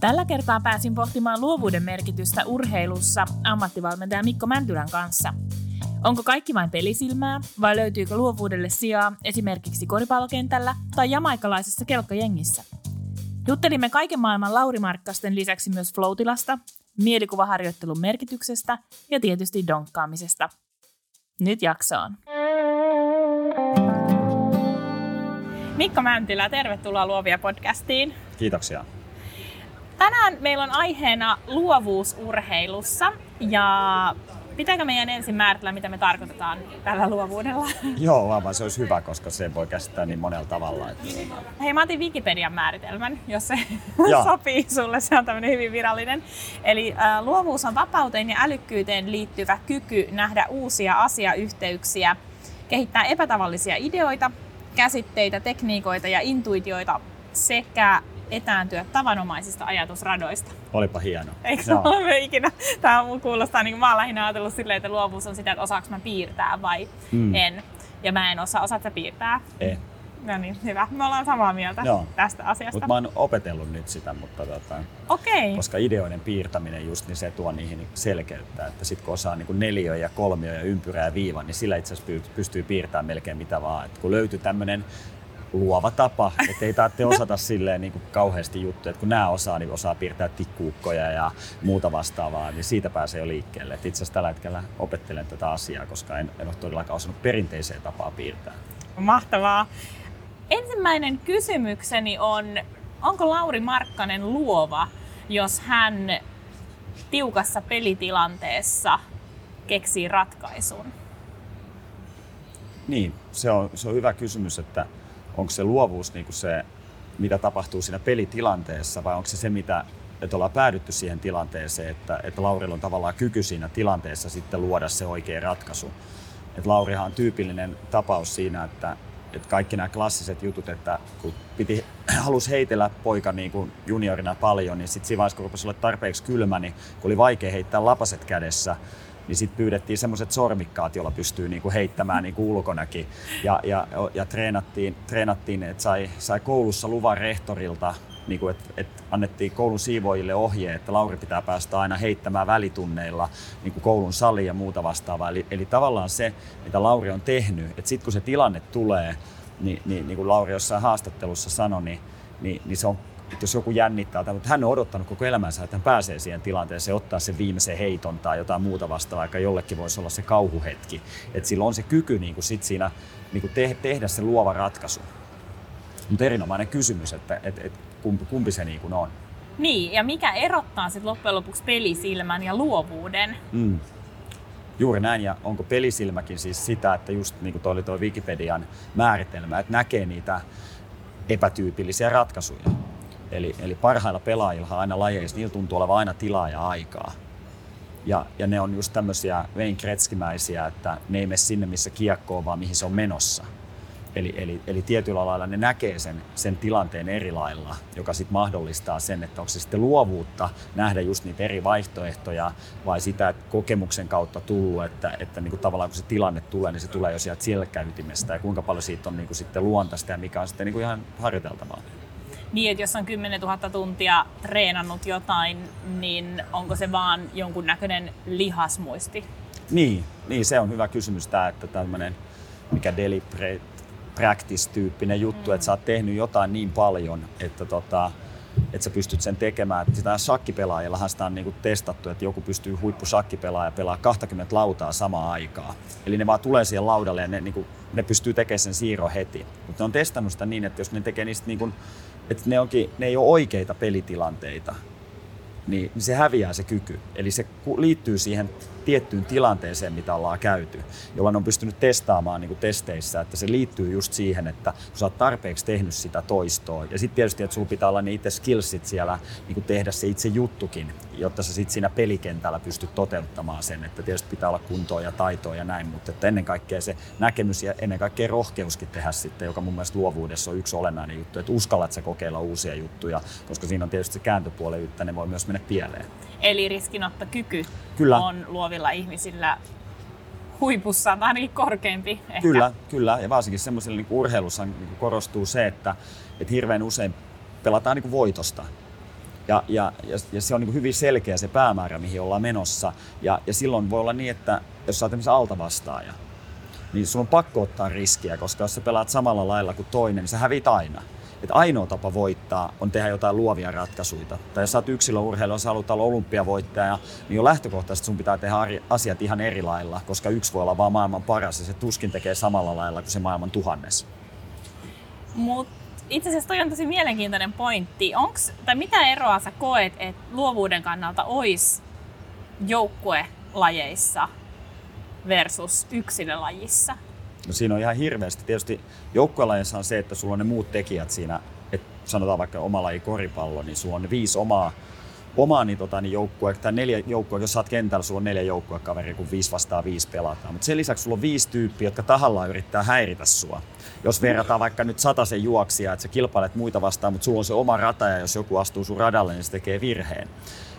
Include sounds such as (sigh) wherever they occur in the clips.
Tällä kertaa pääsin pohtimaan luovuuden merkitystä urheilussa ammattivalmentaja Mikko Mäntylän kanssa. Onko kaikki vain pelisilmää vai löytyykö luovuudelle sijaa esimerkiksi koripallokentällä tai jamaikalaisessa kelkkajengissä? Juttelimme kaiken maailman Lauri lisäksi myös floatilasta, mielikuvaharjoittelun merkityksestä ja tietysti donkkaamisesta. Nyt jaksoon. Mikko Mäntylä, tervetuloa Luovia podcastiin. Kiitoksia. Tänään meillä on aiheena luovuus urheilussa ja pitääkö meidän ensin määritellä, mitä me tarkoitetaan tällä luovuudella? (laughs) Joo, vaan se olisi hyvä, koska se voi käsittää niin monella tavalla. Että... Hei, mä otin Wikipedian määritelmän, jos se (laughs) sopii sulle. Se on tämmöinen hyvin virallinen. Eli äh, luovuus on vapauteen ja älykkyyteen liittyvä kyky nähdä uusia asiayhteyksiä, kehittää epätavallisia ideoita, käsitteitä, tekniikoita ja intuitioita sekä etääntyä tavanomaisista ajatusradoista. Olipa hieno. Eikö se (laughs) ole ikinä? Tämä kuulostaa, niin kuin mä oon lähinnä ajatellut silleen, että luovuus on sitä, että osaako mä piirtää vai mm. en. Ja mä en osaa, osaat sä piirtää? Ei. No niin, hyvä. Me ollaan samaa mieltä Joo. tästä asiasta. Mutta mä oon opetellut nyt sitä, mutta tota, okay. koska ideoiden piirtäminen just, niin se tuo niihin selkeyttä. Että sit kun osaa niin neliö ja kolmio ja ympyrä ja viiva, niin sillä itse asiassa pystyy piirtämään melkein mitä vaan. Et kun löytyy tämmöinen luova tapa, että ei tarvitse osata silleen niin kuin kauheasti juttuja, että kun nämä osaa, niin osaa piirtää tikkuukkoja ja muuta vastaavaa, niin siitä pääsee jo liikkeelle. Et itse asiassa tällä hetkellä opettelen tätä asiaa, koska en, en ole todellakaan osannut perinteiseen tapaa piirtää. Mahtavaa. Ensimmäinen kysymykseni on, onko Lauri Markkanen luova, jos hän tiukassa pelitilanteessa keksii ratkaisun? Niin, se on, se on hyvä kysymys, että onko se luovuus niin kuin se, mitä tapahtuu siinä pelitilanteessa vai onko se se, mitä, että ollaan päädytty siihen tilanteeseen, että, että Laurilla on tavallaan kyky siinä tilanteessa sitten luoda se oikea ratkaisu. Et Laurihan on tyypillinen tapaus siinä, että, että kaikki nämä klassiset jutut, että kun piti, (clears throat) halusi heitellä poika niin kuin juniorina paljon, niin sitten siinä vaiheessa, kun rupesi olla tarpeeksi kylmä, niin kun oli vaikea heittää lapaset kädessä, niin sitten pyydettiin semmoiset sormikkaat, joilla pystyy niinku heittämään niinku ulkonakin. Ja, ja, ja treenattiin, treenattiin että sai, sai koulussa luvan rehtorilta niin kuin, että, että annettiin koulun siivoojille ohje, että Lauri pitää päästä aina heittämään välitunneilla niin kuin koulun sali ja muuta vastaavaa. Eli, eli tavallaan se, mitä Lauri on tehnyt, että sitten kun se tilanne tulee, niin, niin, niin kuin Lauri jossain haastattelussa sanoi, niin, niin, niin se on että jos joku jännittää, mutta hän on odottanut koko elämänsä, että hän pääsee siihen tilanteeseen, ottaa sen viimeisen heiton tai jotain muuta vastaavaa, vaikka jollekin voisi olla se kauhuhetki. Että sillä on se kyky niin kuin sit siinä niin kuin te- tehdä se luova ratkaisu. Mutta erinomainen kysymys, että et, et kumpi, kumpi se niin kuin on. Niin, ja mikä erottaa sitten loppujen lopuksi pelisilmän ja luovuuden? Mm. Juuri näin, ja onko pelisilmäkin siis sitä, että just niin kuin toi oli tuo Wikipedian määritelmä, että näkee niitä epätyypillisiä ratkaisuja. Eli, eli parhailla pelaajilla aina lajeissa, niillä tuntuu olevan aina tilaa ja aikaa. Ja, ja ne on just tämmöisiä Wayne Gretzkimäisiä, että ne ei mene sinne, missä kiekko on, vaan mihin se on menossa. Eli, eli, eli tietyllä lailla ne näkee sen, sen tilanteen eri lailla, joka sitten mahdollistaa sen, että onko se sitten luovuutta nähdä just niitä eri vaihtoehtoja vai sitä, että kokemuksen kautta tullut, että, että niin kuin tavallaan kun se tilanne tulee, niin se tulee jo sieltä selkäytimestä ja kuinka paljon siitä on niin kuin sitten luontaista ja mikä on sitten niin kuin ihan harjoiteltavaa niin, että jos on 10 000 tuntia treenannut jotain, niin onko se vaan jonkun näköinen lihasmuisti? Niin, niin, se on hyvä kysymys tämä, että tämmöinen mikä daily practice-tyyppinen juttu, mm. että sä oot tehnyt jotain niin paljon, että tota, että sä pystyt sen tekemään. Sitä shakkipelaajillahan sitä on niinku testattu, että joku pystyy huippusakkipelaaja pelaa 20 lautaa samaan aikaan. Eli ne vaan tulee siihen laudalle ja ne, niinku, ne pystyy tekemään sen siirro heti. Mutta ne on testannut sitä niin, että jos ne tekee niistä niinku että ne, onkin, ne ei ole oikeita pelitilanteita, niin, se häviää se kyky. Eli se liittyy siihen tiettyyn tilanteeseen, mitä ollaan käyty, jolloin on pystynyt testaamaan niin kuin testeissä, että se liittyy just siihen, että kun sä oot tarpeeksi tehnyt sitä toistoa, ja sitten tietysti, että sulla pitää olla ne itse skillsit siellä niin kuin tehdä se itse juttukin, jotta sä sitten siinä pelikentällä pystyt toteuttamaan sen, että tietysti pitää olla kuntoa ja taitoa ja näin, mutta että ennen kaikkea se näkemys ja ennen kaikkea rohkeuskin tehdä sitten, joka mun mielestä luovuudessa on yksi olennainen juttu, että uskallat sä kokeilla uusia juttuja, koska siinä on tietysti se kääntöpuoli, että ne voi myös mennä pieleen. Eli riskinottokyky Kyllä. on luovilla ihmisillä huipussa, tai ainakin korkeampi ehkä. Kyllä, kyllä. Ja varsinkin semmoisella niin urheilussa niin korostuu se, että, että hirveän usein pelataan niin voitosta. Ja, ja, ja, ja se on niin hyvin selkeä se päämäärä, mihin ollaan menossa. Ja, ja silloin voi olla niin, että jos sä oot altavastaaja, niin sun on pakko ottaa riskiä, koska jos sä pelaat samalla lailla kuin toinen, niin sä hävit aina että ainoa tapa voittaa on tehdä jotain luovia ratkaisuja. Tai jos sä oot yksilöurheilija, jos haluat olla olympiavoittaja, niin jo lähtökohtaisesti sun pitää tehdä asiat ihan eri lailla, koska yksi voi olla vaan maailman paras ja se tuskin tekee samalla lailla kuin se maailman tuhannes. Mut itse asiassa toi on tosi mielenkiintoinen pointti. Onks, tai mitä eroa sä koet, että luovuuden kannalta olisi joukkuelajeissa versus yksilölajissa? No siinä on ihan hirveästi. Tietysti joukkuelajissa on se, että sulla on ne muut tekijät siinä, että sanotaan vaikka oma laji koripallo, niin sulla on viisi omaa, omaa niin, tota, niin joukkue, tai neljä joukkue, jos oot kentällä, sulla on neljä joukkuekaveri, kun viisi vastaa viisi pelataan. Mutta sen lisäksi sulla on viisi tyyppiä, jotka tahallaan yrittää häiritä sua. Jos verrataan vaikka nyt sen juoksia, että sä kilpailet muita vastaan, mutta sulla on se oma rata ja jos joku astuu sun radalle, niin se tekee virheen.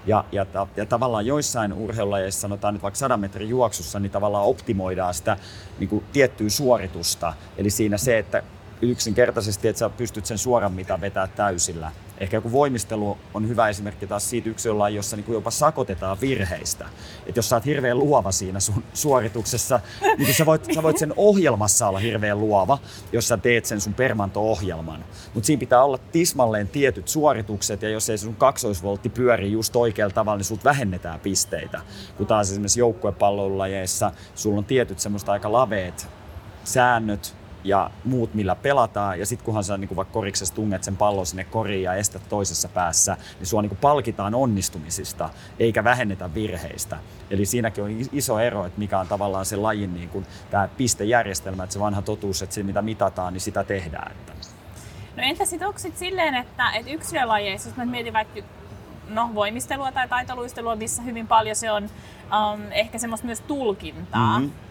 Ja, ja, ja tavallaan joissain urheilulajeissa, sanotaan nyt vaikka 100 metrin juoksussa, niin tavallaan optimoidaan sitä niin kuin tiettyä suoritusta. Eli siinä se, että yksinkertaisesti, että sä pystyt sen suoran mitä vetää täysillä. Ehkä joku voimistelu on hyvä esimerkki taas siitä yksilöllä, jossa niin jopa sakotetaan virheistä. Että jos sä oot hirveän luova siinä sun suorituksessa, niin sä voit, sä voit sen ohjelmassa olla hirveän luova, jos sä teet sen sun permanto-ohjelman. Mutta siinä pitää olla tismalleen tietyt suoritukset, ja jos ei sun kaksoisvoltti pyöri just oikealla tavalla, niin sut vähennetään pisteitä. Kun taas esimerkiksi joukkuepalloilulajeissa sulla on tietyt semmoista aika laveet säännöt, ja muut, millä pelataan. Ja sitten kunhan sä niin vaikka koriksessa tunget sen pallon sinne koriin ja estät toisessa päässä, niin sua niin palkitaan onnistumisista, eikä vähennetä virheistä. Eli siinäkin on iso ero, että mikä on tavallaan se lajin niin kuin, tämä pistejärjestelmä, että se vanha totuus, että se mitä mitataan, niin sitä tehdään. Että. No entä sitten onko sit silleen, että, että yksilölajeissa, jos mä mietin vaikka no, voimistelua tai taitoluistelua, missä hyvin paljon se on um, ehkä semmoista myös tulkintaa, mm-hmm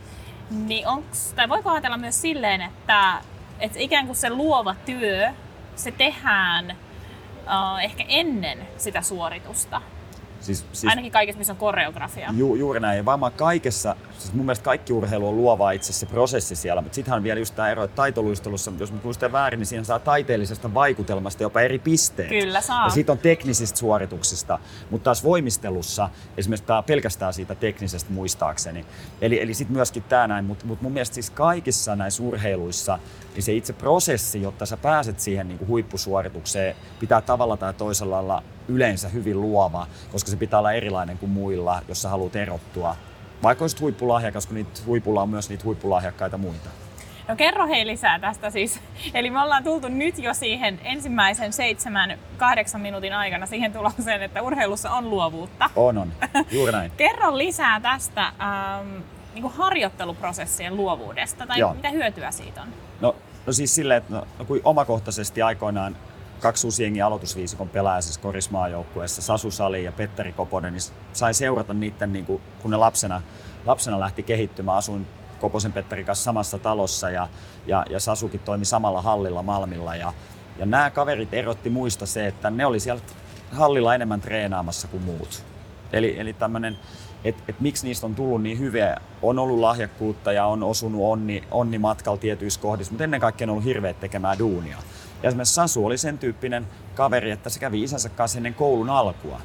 niin onks, tai voiko ajatella myös silleen, että, että ikään kuin se luova työ, se tehdään uh, ehkä ennen sitä suoritusta? Siis, siis, Ainakin kaikessa, missä on koreografia. Ju, juuri näin. Ja varmaan kaikessa, siis mun mielestä kaikki urheilu on luovaa itse se prosessi siellä, mutta sittenhän on vielä just tämä ero, että taitoluistelussa, jos mä muistan väärin, niin siinä saa taiteellisesta vaikutelmasta jopa eri pisteet. Kyllä saa. Ja sitten on teknisistä suorituksista, mutta taas voimistelussa esimerkiksi tämä pelkästään siitä teknisestä muistaakseni. Eli, eli sitten myöskin tämä näin, mutta mut mun mielestä siis kaikissa näissä urheiluissa niin se itse prosessi, jotta sä pääset siihen niin kuin huippusuoritukseen, pitää tavalla tai toisella olla yleensä hyvin luova, koska se pitää olla erilainen kuin muilla, jos sä haluat erottua. Vaikka olisit huippulahjakas, kun niitä huipulla on myös niitä huippulahjakkaita muita. No kerro hei lisää tästä siis. (laughs) Eli me ollaan tultu nyt jo siihen ensimmäisen seitsemän, kahdeksan minuutin aikana siihen tulokseen, että urheilussa on luovuutta. (laughs) On, on. Juuri näin. (laughs) kerro lisää tästä ähm, niin kuin harjoitteluprosessien luovuudesta, tai Joo. mitä hyötyä siitä on? No, no siis silleen, että no, no kun omakohtaisesti aikoinaan kaksi uusjengi aloitusviisikon pelaaja siis korismaajoukkueessa, Sasu Sali ja Petteri Koponen, niin sain seurata niiden, niin kuin, kun ne lapsena, lapsena lähti kehittymään. Asuin Koposen Petteri kanssa samassa talossa ja, ja, ja Sasukin toimi samalla hallilla Malmilla. Ja, ja nämä kaverit erotti muista se, että ne oli siellä hallilla enemmän treenaamassa kuin muut. Eli, eli tämmöinen, että et miksi niistä on tullut niin hyviä. On ollut lahjakkuutta ja on osunut onni, onni matkalla tietyissä kohdissa, mutta ennen kaikkea on ollut hirveät tekemään duunia. Ja esimerkiksi Sasu oli sen tyyppinen kaveri, että se kävi isänsä kanssa ennen koulun alkua.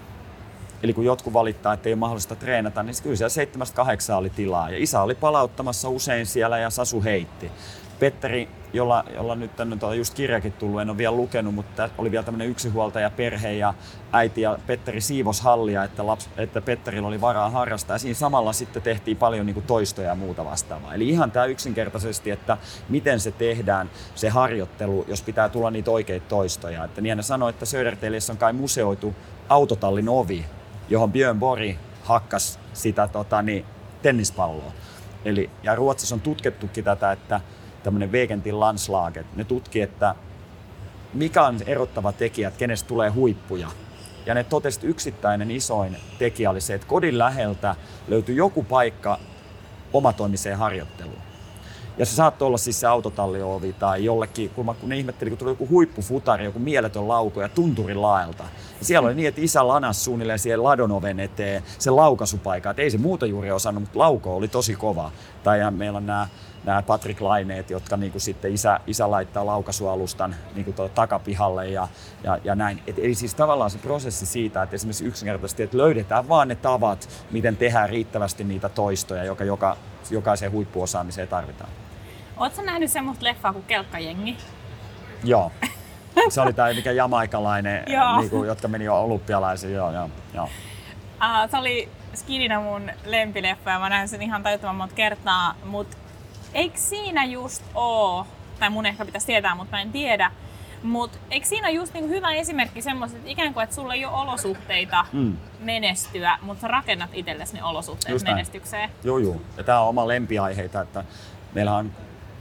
Eli kun jotkut valittaa, että ei ole mahdollista treenata, niin kyllä siellä seitsemästä kahdeksaa oli tilaa. Ja isä oli palauttamassa usein siellä ja Sasu heitti. Petteri, jolla, jolla nyt, on just kirjakin tullut, en ole vielä lukenut, mutta oli vielä tämmöinen yksihuoltaja perhe ja äiti ja Petteri siivos hallia, että, laps, että Petterillä oli varaa harrastaa. Ja siinä samalla sitten tehtiin paljon niin kuin toistoja ja muuta vastaavaa. Eli ihan tämä yksinkertaisesti, että miten se tehdään, se harjoittelu, jos pitää tulla niitä oikeita toistoja. Että niin sanoi, että Södertelissä on kai museoitu autotallin ovi, johon Björn Bori hakkas sitä tota, niin, tennispalloa. Eli, ja Ruotsissa on tutkittukin tätä, että tämmöinen Wegentin Landslaget, ne tutki, että mikä on erottava tekijä, että kenestä tulee huippuja. Ja ne totesi, että yksittäinen isoin tekijä oli se, että kodin läheltä löytyi joku paikka omatoimiseen harjoitteluun. Ja se saattoi olla siis se autotalliovi tai jollekin, kun, mä, kun ne ihmetteli, kun tuli joku huippufutari, joku mieletön lauko ja tunturin laelta. Ja siellä oli niin, että isä lanas suunnilleen siihen ladon oven eteen sen laukasupaikan. Että ei se muuta juuri osannut, mutta lauko oli tosi kova. Tai meillä on nämä nämä Patrick Laineet, jotka niin kuin sitten isä, isä laittaa laukasualustan niin kuin takapihalle ja, ja, ja näin. Et, eli siis tavallaan se prosessi siitä, että esimerkiksi yksinkertaisesti, että löydetään vaan ne tavat, miten tehdään riittävästi niitä toistoja, joka, joka jokaiseen huippuosaamiseen tarvitaan. Oletko nähnyt semmoista leffaa kuin Kelkkajengi? Joo. (laughs) Se oli tämä mikä jamaikalainen, niin kuin, jotka meni jo olympialaisiin. Joo, joo, joo. Uh, se oli skidinä mun lempileffa ja mä näin sen ihan tajuttoman monta kertaa, mutta eikö siinä just oo, tai mun ehkä pitäisi tietää, mutta mä en tiedä, mutta eikö siinä just niinku hyvä esimerkki semmoista, että ikään kuin, että sulla ei ole olosuhteita mm. menestyä, mutta sä rakennat itsellesi ne olosuhteet just menestykseen? Joo, joo. Ja tämä on oma lempiaiheita, että meillä on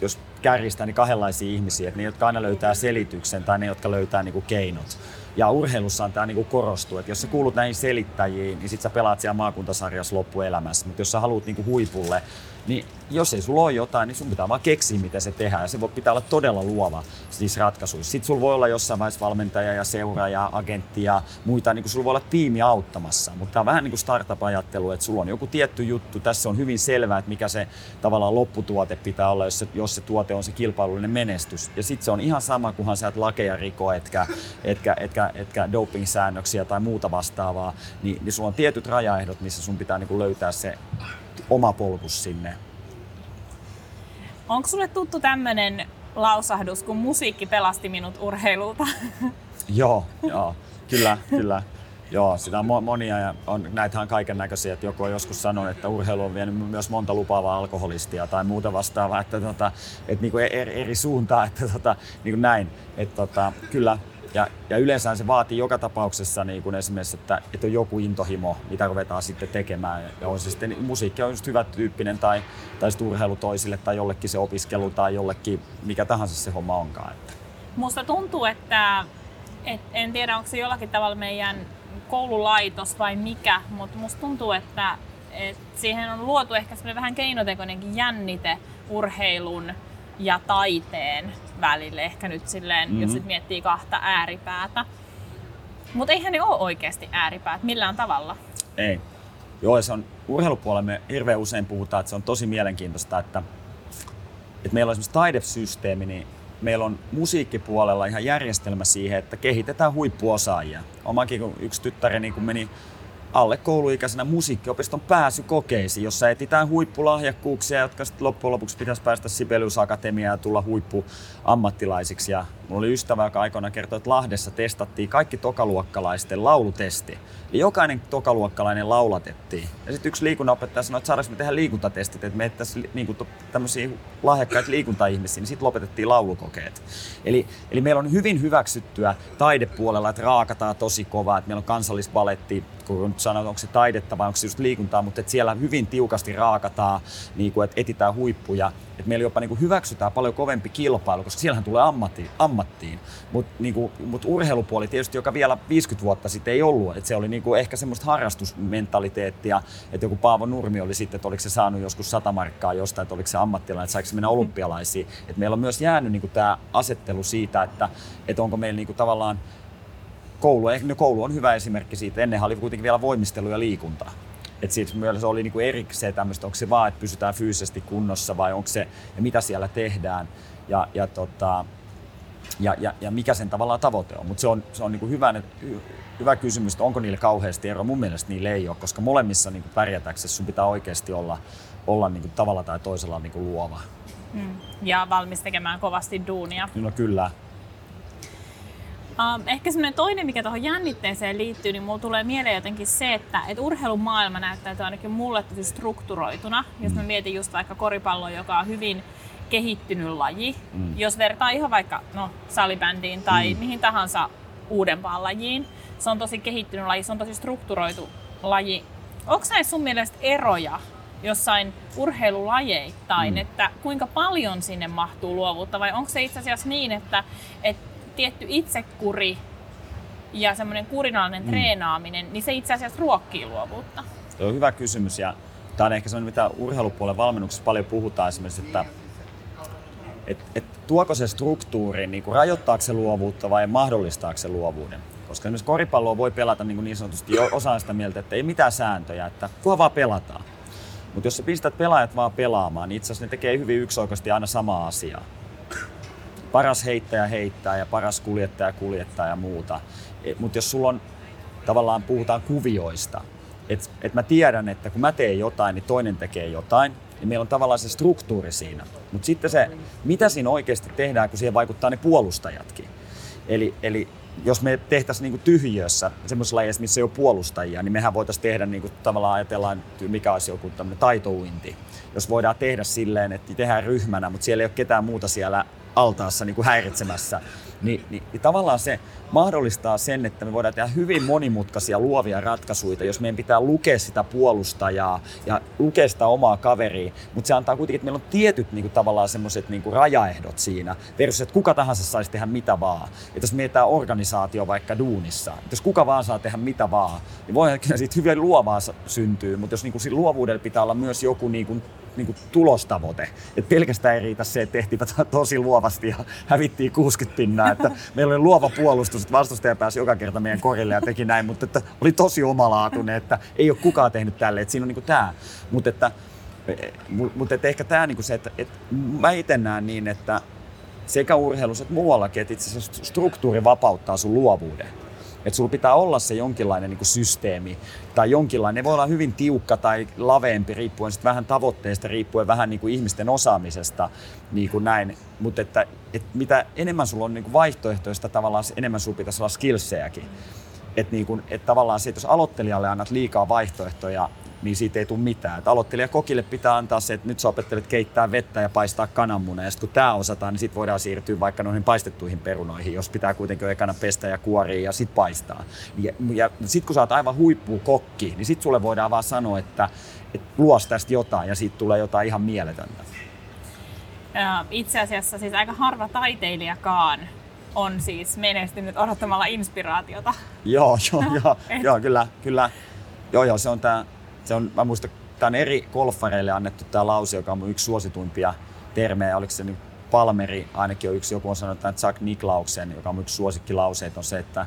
jos kärjistää, niin kahdenlaisia ihmisiä, että ne, jotka aina löytää selityksen tai ne, jotka löytää niin kuin keinot. Ja urheilussa on tämä niin korostuu, että jos sä kuulut näihin selittäjiin, niin sit sä pelaat siellä maakuntasarjassa loppuelämässä. Mutta jos sä haluat niin huipulle, niin jos ei sulla ole jotain, niin sun pitää vaan keksiä, miten se tehdään. Se voi, pitää olla todella luova siis ratkaisuissa. Sitten sulla voi olla jossain vaiheessa valmentaja ja seura ja agentti ja muita, niin kuin sulla voi olla tiimi auttamassa. Mutta tämä on vähän niin kuin startup-ajattelu, että sulla on joku tietty juttu, tässä on hyvin selvää, että mikä se tavallaan lopputuote pitää olla, jos se, jos se tuote on se kilpailullinen menestys. Ja sitten se on ihan sama, kunhan sä et lakeja riko, etkä, etkä, etkä, etkä doping-säännöksiä tai muuta vastaavaa, niin, niin sulla on tietyt rajaehdot, missä sun pitää niin kuin löytää se oma polkus sinne. Onko sulle tuttu tämmöinen lausahdus, kun musiikki pelasti minut urheilulta? (laughs) joo, joo, kyllä, kyllä. Joo, sitä on monia ja on, näitähän kaiken näköisiä, että joku on joskus sanonut, että urheilu on vienyt myös monta lupaavaa alkoholistia tai muuta vastaavaa, että, tota, että niin kuin eri, eri suuntaan, että tota, niin kuin näin. Että tota, kyllä, ja, ja yleensä se vaatii joka tapauksessa niin kuin esimerkiksi, että, että on joku intohimo, mitä ruvetaan sitten tekemään. Ja on se sitten, niin musiikki on just hyvä tyyppinen tai, tai urheilu toisille tai jollekin se opiskelu tai jollekin mikä tahansa se homma onkaan. Että. Musta tuntuu, että et, en tiedä onko se jollakin tavalla meidän koululaitos vai mikä, mutta musta tuntuu, että et siihen on luotu ehkä vähän keinotekoinenkin jännite urheilun ja taiteen välille, ehkä nyt silleen, mm-hmm. jos sit miettii kahta ääripäätä. Mutta eihän ne ole oikeasti ääripäät millään tavalla. Ei. Joo, se on urheilupuolella me hirveän usein puhutaan, että se on tosi mielenkiintoista, että, että meillä on esimerkiksi taidesysteemi, niin meillä on musiikkipuolella ihan järjestelmä siihen, että kehitetään huippuosaajia. Omakin kun yksi tyttäreni kun meni alle kouluikäisenä musiikkiopiston pääsykokeisiin, jossa etsitään huippulahjakkuuksia, jotka sitten loppujen lopuksi pitäisi päästä Sibelius Akatemiaan ja tulla huippuammattilaisiksi. Ja mulla oli ystävä, joka aikoina kertoi, että Lahdessa testattiin kaikki tokaluokkalaisten laulutesti. Ja jokainen tokaluokkalainen laulatettiin. Ja sitten yksi liikunnanopettaja sanoi, että saadaanko me tehdä liikuntatestit, että me etsittäisiin niin tämmöisiä lahjakkaita liikuntaihmisiä, niin sitten lopetettiin laulukokeet. Eli, eli meillä on hyvin hyväksyttyä taidepuolella, että raakataan tosi kovaa, että meillä on kansallisbaletti, kun nyt sanoo, onko se taidetta vai onko se just liikuntaa, mutta että siellä hyvin tiukasti raakataan, niin kuin, että etitään huippuja. Että meillä jopa niin kuin hyväksytään paljon kovempi kilpailu, koska siellähän tulee ammatti, ammattiin. Mutta niin kuin, mut urheilupuoli tietysti, joka vielä 50 vuotta sitten ei ollut, että se oli niin kuin ehkä semmoista harrastusmentaliteettia, että joku Paavo Nurmi oli sitten, että oliko se saanut joskus sata markkaa jostain, että oliko se ammattilainen, että saiko se mennä olympialaisiin. Että meillä on myös jäänyt niin kuin tämä asettelu siitä, että, että onko meillä niin kuin tavallaan koulu, no koulu on hyvä esimerkki siitä. Ennen oli kuitenkin vielä voimistelu ja liikunta. Et siitä myös se oli niinku erikseen tämmöistä, onko se vaan, että pysytään fyysisesti kunnossa vai onko se, ja mitä siellä tehdään. Ja, ja, tota, ja, ja, ja mikä sen tavallaan tavoite on. Mutta se on, se on niinku hyvä, hyvä kysymys, että onko niille kauheasti ero. Mun mielestä niille ei ole, koska molemmissa niinku pärjätäksesi sun pitää oikeasti olla, olla niinku tavalla tai toisella niinku luova. Mm. Ja valmis tekemään kovasti duunia. No kyllä, Um, ehkä semmoinen toinen, mikä tuohon jännitteeseen liittyy, niin mulla tulee mieleen jotenkin se, että et urheilumaailma näyttää ainakin mulle tosi strukturoituna. Jos mä mm. mietin just vaikka koripalloa, joka on hyvin kehittynyt laji. Mm. Jos vertaa ihan vaikka no, salibändiin tai mm. mihin tahansa uudempaan lajiin, se on tosi kehittynyt laji, se on tosi strukturoitu laji. Onko näissä sun mielestä eroja jossain urheilulajeittain, mm. että kuinka paljon sinne mahtuu luovuutta vai onko se itse asiassa niin, että, että tietty itsekuri ja semmoinen kurinallinen mm. treenaaminen, niin se itse asiassa ruokkii luovuutta? Tuo on hyvä kysymys ja tämä on ehkä semmoinen, mitä urheilupuolen valmennuksessa paljon puhutaan esimerkiksi, että et, et tuoko se struktuuri, niin kuin rajoittaako se luovuutta vai mahdollistaako se luovuuden? Koska esimerkiksi koripalloa voi pelata niin, kuin niin sanotusti osaan sitä mieltä, että ei mitään sääntöjä, että kunhan vaan pelataan. Mutta jos sä pistät pelaajat vaan pelaamaan, niin itse asiassa ne tekee hyvin yksioikoisesti aina samaa asiaa. Paras heittäjä heittää ja paras kuljettaja kuljettaa ja muuta. E, Mutta jos sulla on, tavallaan puhutaan kuvioista, että et mä tiedän, että kun mä teen jotain, niin toinen tekee jotain, niin meillä on tavallaan se struktuuri siinä. Mutta sitten se, mitä siinä oikeasti tehdään, kun siihen vaikuttaa ne puolustajatkin. Eli, eli jos me tehtäisiin niinku tyhjössä semmoisessa lajeissa, missä ei ole puolustajia, niin mehän voitaisiin tehdä niinku, tavallaan ajatellaan, mikä olisi joku taitouinti. Jos voidaan tehdä silleen, että tehdään ryhmänä, mutta siellä ei ole ketään muuta siellä altaassa niin kuin häiritsemässä, niin, niin, niin tavallaan se mahdollistaa sen, että me voidaan tehdä hyvin monimutkaisia luovia ratkaisuja, jos meidän pitää lukea sitä puolustajaa ja lukea sitä omaa kaveria, mutta se antaa kuitenkin, että meillä on tietyt niin kuin, tavallaan semmoiset niin rajaehdot siinä, versus että kuka tahansa saisi tehdä mitä vaan. Että jos mietitään organisaatio vaikka duunissa, että jos kuka vaan saa tehdä mitä vaan, niin voi kyllä siitä hyvin luovaa syntyy, mutta jos niin kuin, luovuudella pitää olla myös joku niin kuin, niin kuin tulostavoite. Et pelkästään ei riitä se, että tehtiin tosi luovasti ja hävittiin 60 pinnaa. Että meillä oli luova puolustus, että vastustaja pääsi joka kerta meidän korille ja teki näin, mutta että oli tosi omalaatuinen, että ei ole kukaan tehnyt tälle. Että siinä on niin tämä. Mutta että, mutta että ehkä tämä niin kuin se, että, että mä itse näen niin, että sekä urheilussa että muuallakin, että itse asiassa struktuuri vapauttaa sun luovuuden. Että sulla pitää olla se jonkinlainen niin kuin systeemi tai jonkinlainen. Ne voi olla hyvin tiukka tai laveempi riippuen sit vähän tavoitteista, riippuen vähän niin kuin ihmisten osaamisesta. Niin kuin näin. Mutta että, että mitä enemmän sulla on niin kuin vaihtoehtoista, tavallaan enemmän sulla pitäisi olla skillsejäkin. Että niin kuin, että tavallaan se, jos aloittelijalle annat liikaa vaihtoehtoja, niin siitä ei tule mitään. Et aloittelijakokille pitää antaa se, että nyt sä opettelet keittää vettä ja paistaa kananmunia, ja sitten kun tämä osataan, niin sitten voidaan siirtyä vaikka noihin paistettuihin perunoihin, jos pitää kuitenkin ekana pestä ja kuoria ja sitten paistaa. Ja, ja sitten kun sä oot aivan huippukokki, niin sitten sulle voidaan vaan sanoa, että, että luos tästä jotain, ja siitä tulee jotain ihan mieletöntä. Itse asiassa siis aika harva taiteilijakaan on siis menestynyt odottamalla inspiraatiota. Joo, joo, joo, (laughs) joo kyllä, kyllä. Joo, joo, se on tämä se on, mä muistan, tämä on eri golfareille annettu tämä lause, joka on mun yksi suosituimpia termejä. Oliko se niin Palmeri, ainakin on yksi, joku on sanonut tämän Jack Nicklauksen, joka on yksi suosikkilauseet, on se, että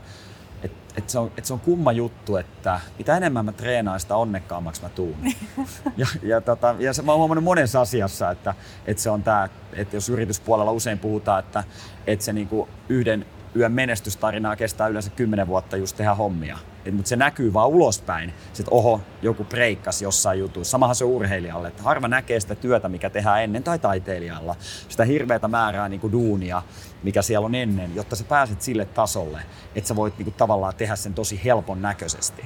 et, et se, on, et se on kumma juttu, että mitä enemmän mä treenaan, sitä onnekkaammaksi mä tuun. (laughs) ja, ja, tota, ja se, mä oon huomannut monessa asiassa, että, että se on tämä, että jos yrityspuolella usein puhutaan, että, että se niinku yhden yön menestystarinaa kestää yleensä 10 vuotta just tehdä hommia. Et, mutta se näkyy vaan ulospäin, että oho, joku breikkasi jossain jutussa. Samahan se urheilijalle, että harva näkee sitä työtä, mikä tehdään ennen, tai taiteilijalla. Sitä hirveätä määrää niin kuin duunia, mikä siellä on ennen, jotta sä pääset sille tasolle, että sä voit niin kuin, tavallaan tehdä sen tosi helpon näköisesti.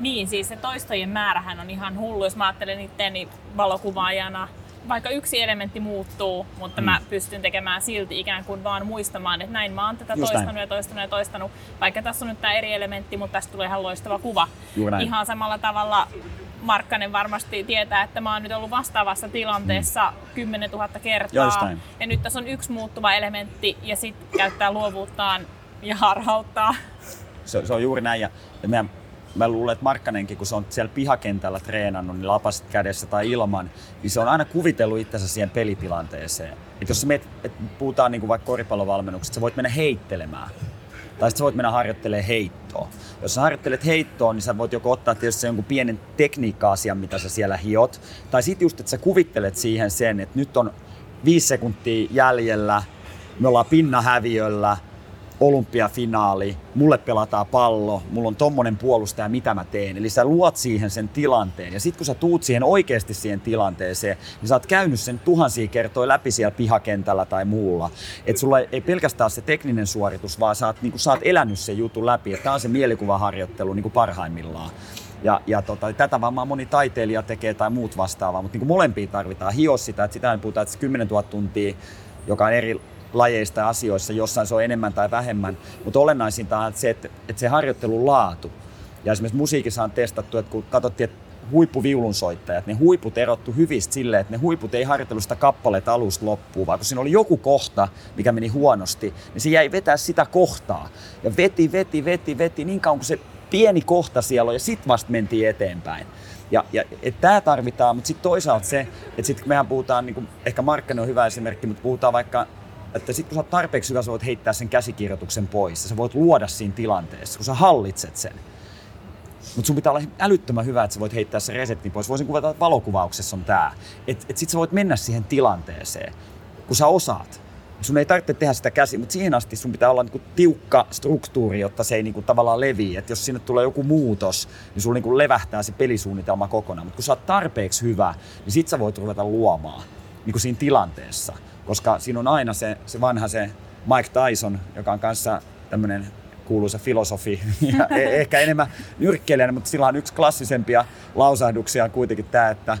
Niin, siis se toistojen määrähän on ihan hullu, jos mä ajattelen itseäni valokuvaajana, vaikka yksi elementti muuttuu, mutta mm. mä pystyn tekemään silti ikään kuin vaan muistamaan, että näin mä oon tätä Just toistanut näin. ja toistanut ja toistanut. Vaikka tässä on nyt tämä eri elementti, mutta tästä tulee ihan loistava kuva. Ihan samalla tavalla Markkanen varmasti tietää, että mä oon nyt ollut vastaavassa tilanteessa mm. 10 000 kertaa. Joistain. Ja nyt tässä on yksi muuttuva elementti ja sitten käyttää luovuuttaan ja harhauttaa. Se, se on juuri näin. Ja, ja meidän mä luulen, että Markkanenkin, kun se on siellä pihakentällä treenannut, niin lapasit kädessä tai ilman, niin se on aina kuvitellut itsensä siihen pelitilanteeseen. Et jos meet, et puhutaan niin kuin vaikka koripallovalmennuksesta, sä voit mennä heittelemään. Tai sitten voit mennä harjoittelemaan heittoa. Jos sä harjoittelet heittoa, niin sä voit joko ottaa tietysti jonkun pienen tekniikka-asian, mitä sä siellä hiot. Tai sitten just, että sä kuvittelet siihen sen, että nyt on viisi sekuntia jäljellä, me ollaan pinnahäviöllä, olympiafinaali, mulle pelataan pallo, mulla on tommonen puolustaja, mitä mä teen. Eli sä luot siihen sen tilanteen. Ja sitten kun sä tuut siihen oikeasti siihen tilanteeseen, niin sä oot käynyt sen tuhansia kertoja läpi siellä pihakentällä tai muulla. Että sulla ei pelkästään se tekninen suoritus, vaan sä oot, niin sä oot elänyt sen jutun läpi. Tää on se mielikuvaharjoittelu niin parhaimmillaan. Ja, ja tota, tätä varmaan moni taiteilija tekee tai muut vastaavaa, mutta niin molempia tarvitaan. Hio sitä, että sitä ei puhuta, että 10 000 tuntia, joka on eri lajeista ja asioissa, jossain se on enemmän tai vähemmän, mutta olennaisinta on se, että, että se harjoittelun laatu. Ja esimerkiksi musiikissa on testattu, että kun katsottiin, että huippuviulunsoittajat, ne huiput erottu hyvistä silleen, että ne huiput ei harjoitellut sitä kappaletta alusta loppuun, vaan kun siinä oli joku kohta, mikä meni huonosti, niin se jäi vetää sitä kohtaa. Ja veti, veti, veti, veti niin kauan kuin se pieni kohta siellä on ja sitten vasta mentiin eteenpäin. Ja, ja tämä tarvitaan, mutta sitten toisaalta se, että sitten mehän puhutaan, niin kuin, ehkä Markkanen on hyvä esimerkki, mutta puhutaan vaikka että sitten kun sä oot tarpeeksi hyvä, sä voit heittää sen käsikirjoituksen pois. Ja sä voit luoda siinä tilanteessa, kun sä hallitset sen. Mutta sun pitää olla älyttömän hyvä, että sä voit heittää sen reseptin pois. Voisin kuvata, että valokuvauksessa on tämä. Että et sit sä voit mennä siihen tilanteeseen, kun sä osaat. Sun ei tarvitse tehdä sitä käsi, mutta siihen asti sun pitää olla niinku tiukka struktuuri, jotta se ei niinku tavallaan levi. Että jos sinne tulee joku muutos, niin sulla niinku levähtää se pelisuunnitelma kokonaan. Mutta kun sä oot tarpeeksi hyvä, niin sit sä voit ruveta luomaan niinku siinä tilanteessa. Koska siinä on aina se, se vanha se Mike Tyson, joka on kanssa tämmöinen kuuluisa filosofi (laughs) ja e- ehkä enemmän nyrkkeilijänä, mutta sillä on yksi klassisempia lausahduksia kuitenkin tämä, että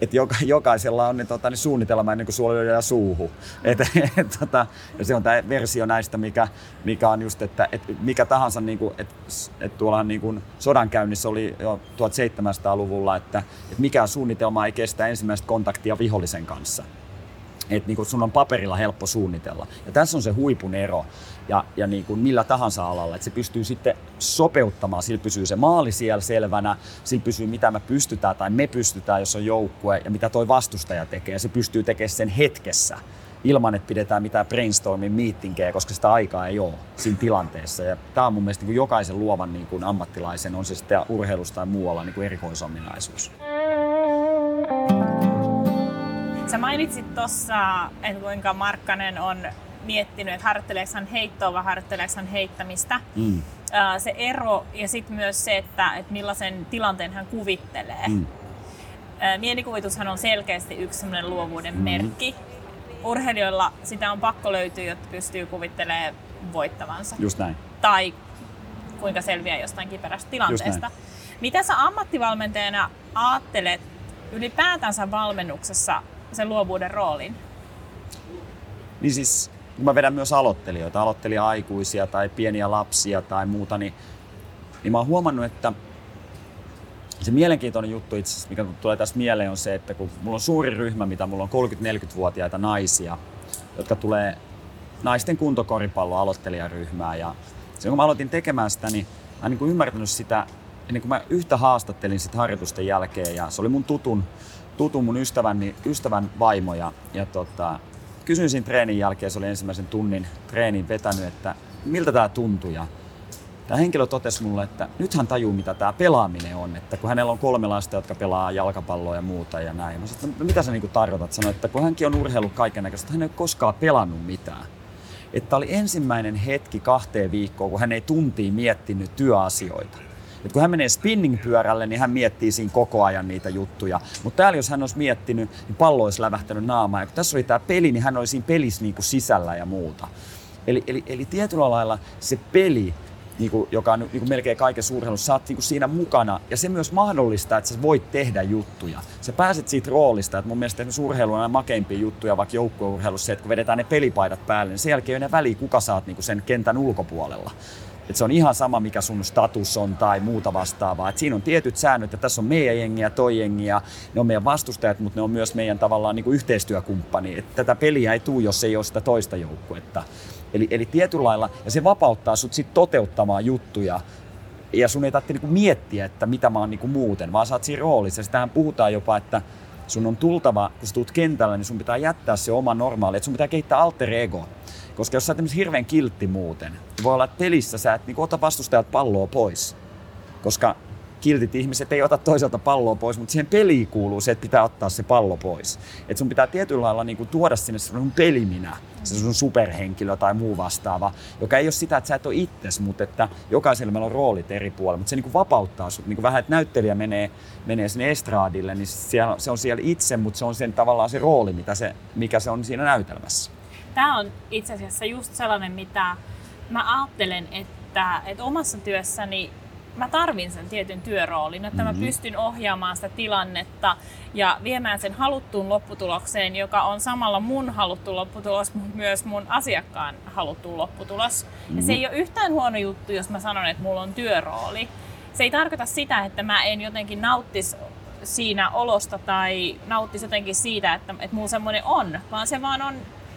että joka, jokaisella on ne, tota, ne suunnitelma ennen kuin sulla lyödään suuhu. Et, et, tota, ja se on tämä versio näistä, mikä, mikä on just, että et, mikä tahansa, niin kuin, että et tuolla niin kuin sodankäynnissä oli jo 1700-luvulla, että et mikään suunnitelma ei kestä ensimmäistä kontaktia vihollisen kanssa että niin sun on paperilla helppo suunnitella. Ja tässä on se huipun ero ja, ja niin kuin millä tahansa alalla, että se pystyy sitten sopeuttamaan, sillä pysyy se maali siellä selvänä, sillä pysyy mitä me pystytään tai me pystytään, jos on joukkue ja mitä toi vastustaja tekee, ja se pystyy tekemään sen hetkessä ilman, että pidetään mitään brainstormin meetingejä, koska sitä aikaa ei ole siinä tilanteessa. Ja tämä on mun mielestä niin jokaisen luovan niin kuin ammattilaisen, on se sitten urheilusta tai muualla, niin kuin erikoisominaisuus. Sä mainitsit tuossa, että kuinka Markkanen on miettinyt, että harjoitteleeko hän heittoa vai harjoitteleeko hän heittämistä. Mm. Se ero ja sitten myös se, että, että millaisen tilanteen hän kuvittelee. Mm. Mielikuvitushan on selkeästi yksi luovuuden mm. merkki. Urheilijoilla sitä on pakko löytyä, jotta pystyy kuvittelemaan voittavansa. Just näin. Tai kuinka selviää jostain kiperästä tilanteesta. Mitä sä ammattivalmentajana ajattelet ylipäätänsä valmennuksessa sen luovuuden roolin? Niin siis, kun mä vedän myös aloittelijoita, aloittelija-aikuisia tai pieniä lapsia tai muuta, niin, niin mä oon huomannut, että se mielenkiintoinen juttu itse asiassa, mikä tulee tästä mieleen, on se, että kun mulla on suuri ryhmä, mitä mulla on 30-40-vuotiaita naisia, jotka tulee naisten kuntokoripallo aloittelijaryhmää. Ja silloin kun mä aloitin tekemään sitä, niin mä en niin ymmärtänyt sitä, ennen kuin mä yhtä haastattelin sitä harjoitusten jälkeen, ja se oli mun tutun tutun mun ystävän, niin ystävän vaimo ja, ja tota, kysyin siinä treenin jälkeen, se oli ensimmäisen tunnin treenin vetänyt, että miltä tämä tuntui ja tämä henkilö totesi mulle, että nyt hän tajuu, mitä tämä pelaaminen on. Että kun hänellä on kolme lasta, jotka pelaa jalkapalloa ja muuta ja näin. Mä sanoin, että mitä sä niinku tarkoitat? Sanoin, että kun hänkin on urheillut kaiken näköistä, hän ei ole koskaan pelannut mitään. Että oli ensimmäinen hetki kahteen viikkoon, kun hän ei tuntiin miettinyt työasioita. Et kun hän menee spinning-pyörälle, niin hän miettii siinä koko ajan niitä juttuja. Mutta täällä jos hän olisi miettinyt, niin pallo olisi lävähtänyt naamaan. Ja kun tässä oli tämä peli, niin hän olisi siinä pelissä niin kuin sisällä ja muuta. Eli, eli, eli tietyllä lailla se peli, niin kuin, joka on niin melkein kaikessa urheilussa, sä oot niin siinä mukana. Ja se myös mahdollistaa, että sä voit tehdä juttuja. Sä pääset siitä roolista, että mun mielestä urheilu on makeimpia juttuja, vaikka joukkueurheilussa että kun vedetään ne pelipaidat päälle, niin sen jälkeen ei ole väliä, kuka saat niin kuin sen kentän ulkopuolella. Et se on ihan sama, mikä sun status on tai muuta vastaavaa. Et siinä on tietyt säännöt, että tässä on meidän jengi ja toi jengi ja ne on meidän vastustajat, mutta ne on myös meidän tavallaan niin kuin yhteistyökumppani. Et tätä peliä ei tule, jos ei ole sitä toista joukkuetta. Eli, eli tietyllä lailla, ja se vapauttaa sut sit toteuttamaan juttuja, ja sun ei tarvitse niinku miettiä, että mitä mä oon niinku muuten, vaan sä oot siinä roolissa. Sitähän puhutaan jopa, että sun on tultava, kun sä tulet kentällä, niin sun pitää jättää se oma normaali, että sun pitää kehittää alter ego. Koska jos sä oot hirveän kiltti muuten, niin voi olla, että pelissä sä et niin ota vastustajat palloa pois. Koska kiltit ihmiset ei ota toiselta palloa pois, mutta siihen peliin kuuluu se, että pitää ottaa se pallo pois. Et sun pitää tietyllä lailla niin kuin tuoda sinne sun peliminä, se sun superhenkilö tai muu vastaava, joka ei ole sitä, että sä et ole itses, mutta että jokaisella meillä on roolit eri puolilla, mutta se niin kuin vapauttaa sut. Niin kuin vähän, että näyttelijä menee, menee sinne estraadille, niin siellä, se on siellä itse, mutta se on sen tavallaan se rooli, mitä se, mikä se on siinä näytelmässä. Tämä on itse asiassa just sellainen, mitä mä ajattelen, että, että omassa työssäni mä tarvin sen tietyn työroolin, että mm-hmm. mä pystyn ohjaamaan sitä tilannetta ja viemään sen haluttuun lopputulokseen, joka on samalla mun haluttu lopputulos, mutta myös mun asiakkaan haluttu lopputulos. Mm-hmm. Ja se ei ole yhtään huono juttu, jos mä sanon, että mulla on työrooli. Se ei tarkoita sitä, että mä en jotenkin nauttisi siinä olosta tai nauttisi jotenkin siitä, että, että mulla semmoinen on, vaan se vaan on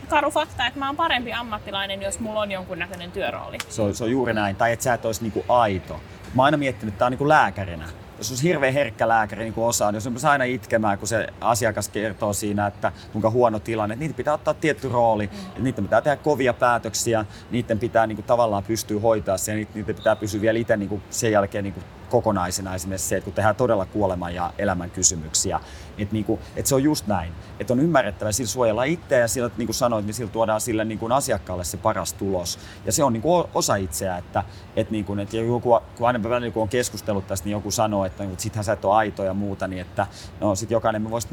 karu fakta, että mä oon parempi ammattilainen, jos mulla on jonkunnäköinen työrooli. Se on, se on juuri näin. Tai että sä et olisi niinku aito. Mä oon aina miettinyt, että tää on niinku lääkärinä. Jos on hirveän herkkä lääkäri niin kuin osaan, jos on aina itkemään, kun se asiakas kertoo siinä, että kuinka huono tilanne, niitä pitää ottaa tietty rooli, mm. että niiden pitää tehdä kovia päätöksiä, niiden pitää niin kuin, tavallaan pystyä hoitaa se ja niiden pitää pysyä vielä itse niin kuin, sen jälkeen niin kuin, kokonaisena esimerkiksi se, että kun tehdään todella kuoleman ja elämän kysymyksiä, että, niin kuin, että se on just näin, että on ymmärrettävä, sillä suojella itseä ja sillä, niin kuin sanoit, niin sillä tuodaan sille niin kuin asiakkaalle se paras tulos. Ja se on niin kuin osa itseä, että, että, niin kuin, että joku, kun aina välillä kun on keskustellut tästä, niin joku sanoo, että, että sittenhän sä et ole aito ja muuta, niin että no sit jokainen me voisi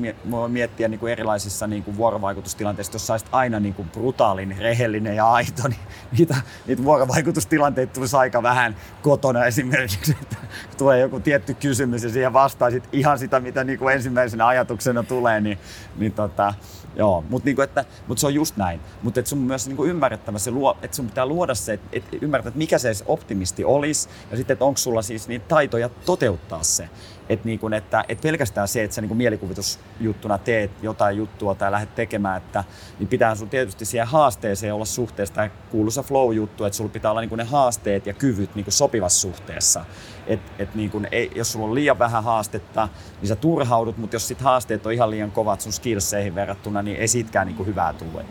miettiä niin kuin erilaisissa niin kuin vuorovaikutustilanteissa, jos saisit aina niin kuin brutaalin, rehellinen ja aito, niin niitä, niitä vuorovaikutustilanteita tulisi aika vähän kotona esimerkiksi, että tulee joku tietty kysymys ja siihen vastaisit ihan sitä, mitä niin kuin ensimmäisenä ajatuksena tulee, niin, niin tota, Joo, mutta niinku, että, mut se on just näin. Mutta sun myös niinku ymmärrettävä se, että sun pitää luoda se, että et ymmärtää, että mikä se optimisti olisi, ja sitten, että onko sulla siis niitä taitoja toteuttaa se. Että niinku, että et pelkästään se, että sä niinku mielikuvitusjuttuna teet jotain juttua tai lähdet tekemään, että, niin pitää sun tietysti siihen haasteeseen olla suhteessa tämä kuuluisa flow-juttu, että sulla pitää olla niinku ne haasteet ja kyvyt niinku sopivassa suhteessa. Et, et niinku, ei, jos sulla on liian vähän haastetta, niin sä turhaudut, mutta jos sit haasteet on ihan liian kovat sun skillseihin verrattuna, niin ei siitäkään niinku hyvää tule.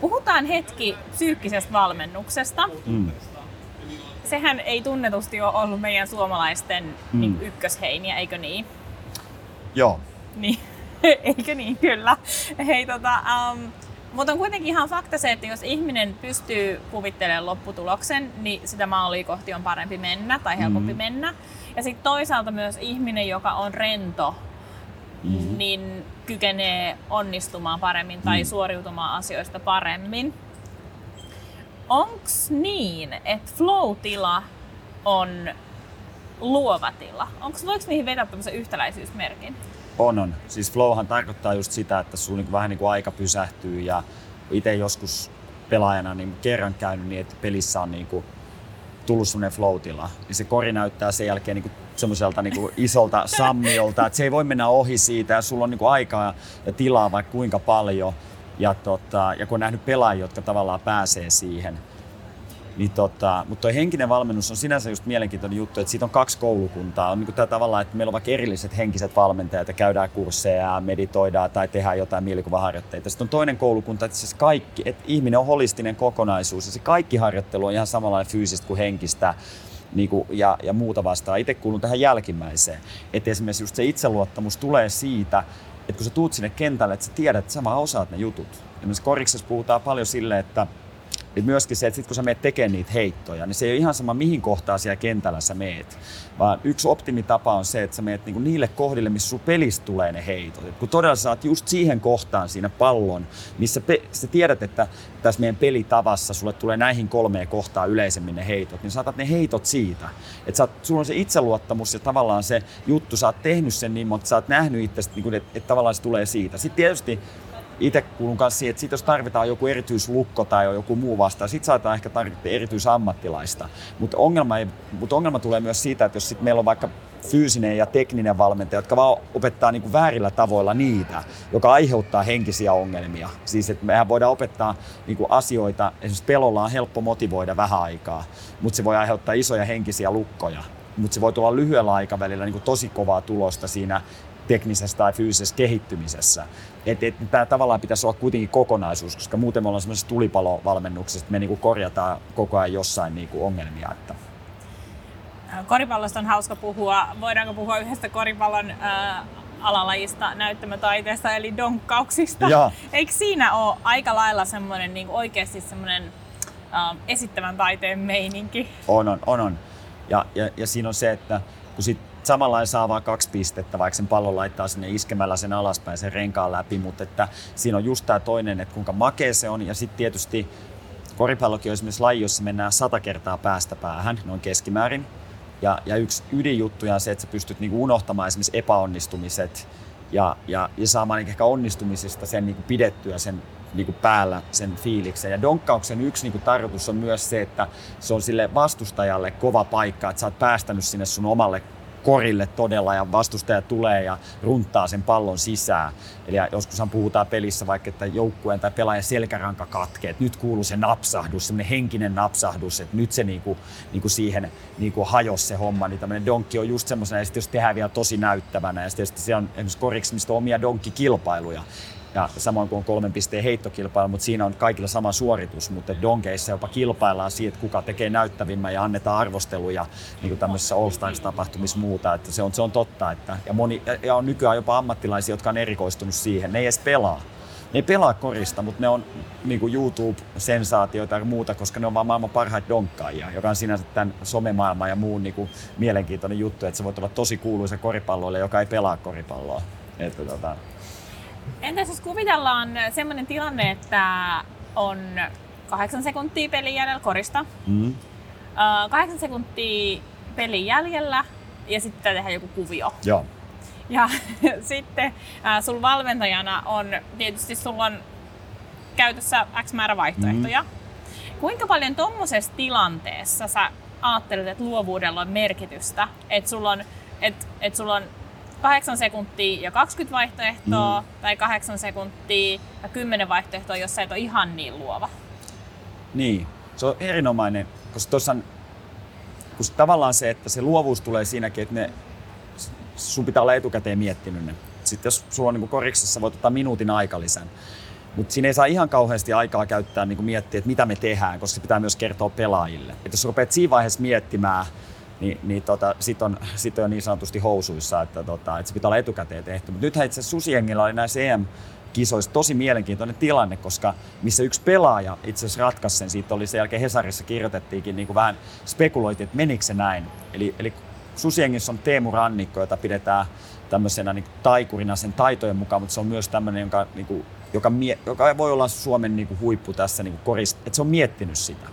Puhutaan hetki psyykkisestä valmennuksesta. Mm sehän ei tunnetusti ole ollut meidän suomalaisten mm. niin, ykkösheiniä, eikö niin? Joo. Niin, (laughs) eikö niin, kyllä. Hei, tota, um, mutta on kuitenkin ihan fakta se, että jos ihminen pystyy kuvittelemaan lopputuloksen, niin sitä maalia kohti on parempi mennä tai helpompi mm. mennä. Ja sitten toisaalta myös ihminen, joka on rento, mm. niin kykenee onnistumaan paremmin tai mm. suoriutumaan asioista paremmin onks niin, että flow-tila on luova tila? Onks, voiko niihin vetää tämmöisen yhtäläisyysmerkin? On, on. Siis flowhan tarkoittaa just sitä, että sun niin vähän niin aika pysähtyy ja itse joskus pelaajana niin kerran käynyt niin, että pelissä on niin tullut semmoinen flow-tila. Niin se kori näyttää sen jälkeen niin semmoiselta niin isolta sammiolta, että se ei voi mennä ohi siitä ja sulla on niin aikaa ja tilaa vaikka kuinka paljon. Ja, tota, ja kun on nähnyt pelaajia, jotka tavallaan pääsee siihen, niin tota, mutta tuo henkinen valmennus on sinänsä just mielenkiintoinen juttu, että siitä on kaksi koulukuntaa. On niin tämä tavallaan, että meillä on vaikka erilliset henkiset valmentajat ja käydään kursseja ja meditoidaan tai tehdään jotain mielikuvaharjoitteita. Sitten on toinen koulukunta, että siis kaikki, että ihminen on holistinen kokonaisuus ja se kaikki harjoittelu on ihan samanlainen fyysistä kuin henkistä. Niin kuin, ja, ja muuta vastaan. Itse kuulun tähän jälkimmäiseen. Että esimerkiksi just se itseluottamus tulee siitä, että kun sä tuut sinne kentälle, että sä tiedät, että sä vaan osaat ne jutut. Esimerkiksi koriksessa puhutaan paljon sille, että et myöskin se, että sit kun sä meet tekemään niitä heittoja, niin se ei ole ihan sama mihin kohtaan siellä kentällä sä meet. Vaan yksi optimitapa on se, että sä meet niinku niille kohdille, missä sun pelistä tulee ne heitot. Et kun todella saat just siihen kohtaan siinä pallon, missä pe- sä tiedät, että tässä meidän pelitavassa sulle tulee näihin kolmeen kohtaan yleisemmin ne heitot, niin saatat ne heitot siitä. Että sä, sulla on se itseluottamus ja tavallaan se juttu, sä oot tehnyt sen niin, mutta sä oot nähnyt itsestä, niin että, että tavallaan se tulee siitä. Sitten tietysti itse kuulun kanssa siihen, että sit jos tarvitaan joku erityislukko tai joku muu vastaan, sitten saattaa ehkä tarvita erityisammattilaista. Mutta ongelma, ei, mut ongelma tulee myös siitä, että jos sit meillä on vaikka fyysinen ja tekninen valmentaja, jotka vaan opettaa niin kuin väärillä tavoilla niitä, joka aiheuttaa henkisiä ongelmia. Siis että mehän voidaan opettaa niin kuin asioita, esimerkiksi pelolla on helppo motivoida vähän aikaa, mutta se voi aiheuttaa isoja henkisiä lukkoja mutta se voi tulla lyhyellä aikavälillä niin kuin tosi kovaa tulosta siinä teknisessä tai fyysisessä kehittymisessä. Että et, tämä tavallaan pitäisi olla kuitenkin kokonaisuus, koska muuten me ollaan semmoisessa tulipalovalmennuksessa, että me niinku korjataan koko ajan jossain niinku ongelmia. Että. Koripallosta on hauska puhua. Voidaanko puhua yhdestä koripallon äh, alalajista, näyttämötaiteesta eli donkkauksista? Ja. Eikö siinä ole aika lailla semmoinen niin oikeasti semmoinen äh, esittävän taiteen meininki? On, on, on. on. Ja, ja, ja siinä on se, että kun sit samalla saa vain kaksi pistettä, vaikka sen pallon laittaa sinne iskemällä sen alaspäin sen renkaan läpi, mutta että siinä on just tämä toinen, että kuinka makea se on ja sitten tietysti koripallokin on esimerkiksi laji, jossa mennään sata kertaa päästä päähän, noin keskimäärin. Ja, ja yksi ydinjuttuja on se, että sä pystyt niinku unohtamaan esimerkiksi epäonnistumiset ja, ja, ja saamaan ehkä onnistumisista sen niinku pidettyä sen niinku päällä sen fiiliksen. Ja donkkauksen yksi niinku tarkoitus on myös se, että se on sille vastustajalle kova paikka, että sä oot päästänyt sinne sun omalle korille todella ja vastustaja tulee ja runtaa sen pallon sisään. Eli joskushan puhutaan pelissä vaikka, että joukkueen tai pelaajan selkäranka katkee, että nyt kuuluu se napsahdus, semmoinen henkinen napsahdus, että nyt se niinku, niinku siihen niinku hajosi se homma, niin tämmöinen donkki on just semmoisena, ja sitten jos tehdään vielä tosi näyttävänä, ja sitten se on esimerkiksi koriksi, mistä on omia donkkikilpailuja, ja samoin kuin kolmen pisteen heittokilpailu, mutta siinä on kaikilla sama suoritus, mutta donkeissa jopa kilpaillaan siitä, kuka tekee näyttävimmän ja annetaan arvosteluja niin kuin tämmöisissä All Stars-tapahtumissa muuta, että se on, se on totta, että, ja, moni, ja on nykyään jopa ammattilaisia, jotka on erikoistunut siihen, ne ei edes pelaa. Ne ei pelaa korista, mutta ne on niin kuin YouTube-sensaatioita ja muuta, koska ne on vaan maailman parhaita donkkaajia, joka on sinänsä tämän somemaailman ja muun niin kuin mielenkiintoinen juttu, että se voi olla tosi kuuluisa koripalloille, joka ei pelaa koripalloa. Että, tota, Entäs jos kuvitellaan sellainen tilanne, että on kahdeksan sekuntia pelin jäljellä korista, mm. kahdeksan sekuntia pelin jäljellä ja sitten tehdään joku kuvio. Joo. Ja (laughs) sitten äh, sun valmentajana on, tietysti sulla on käytössä X määrä vaihtoehtoja. Mm. Kuinka paljon tuommoisessa tilanteessa sä ajattelet, että luovuudella on merkitystä? Että sulla on, et, et sulla on 8 sekuntia ja 20 vaihtoehtoa, mm. tai 8 sekuntia ja 10 vaihtoehtoa, jos sä et ole ihan niin luova. Niin, se on erinomainen, koska tuossa kun tavallaan se, että se luovuus tulee siinäkin, että ne, sun pitää olla etukäteen miettinyt ne. Sitten jos sulla on niin koriksessa, voit ottaa minuutin aikalisän. Mutta siinä ei saa ihan kauheasti aikaa käyttää niin miettiä, että mitä me tehdään, koska se pitää myös kertoa pelaajille. Että jos rupeat siinä vaiheessa miettimään, niin, niin tota, sit, on, sit on niin sanotusti housuissa, että, tota, että se pitää olla etukäteen tehty. Mutta nythän itse Susiengillä oli näissä EM kisoissa tosi mielenkiintoinen tilanne, koska missä yksi pelaaja itse asiassa ratkaisi sen, siitä oli sen jälkeen Hesarissa kirjoitettiinkin niin kuin vähän spekuloitiin, että menikö se näin. Eli, eli Susiengissä on Teemu Rannikko, jota pidetään tämmöisenä niin taikurina sen taitojen mukaan, mutta se on myös tämmöinen, joka, niin kuin, joka, mie, joka voi olla Suomen niin kuin huippu tässä niin korist, että se on miettinyt sitä.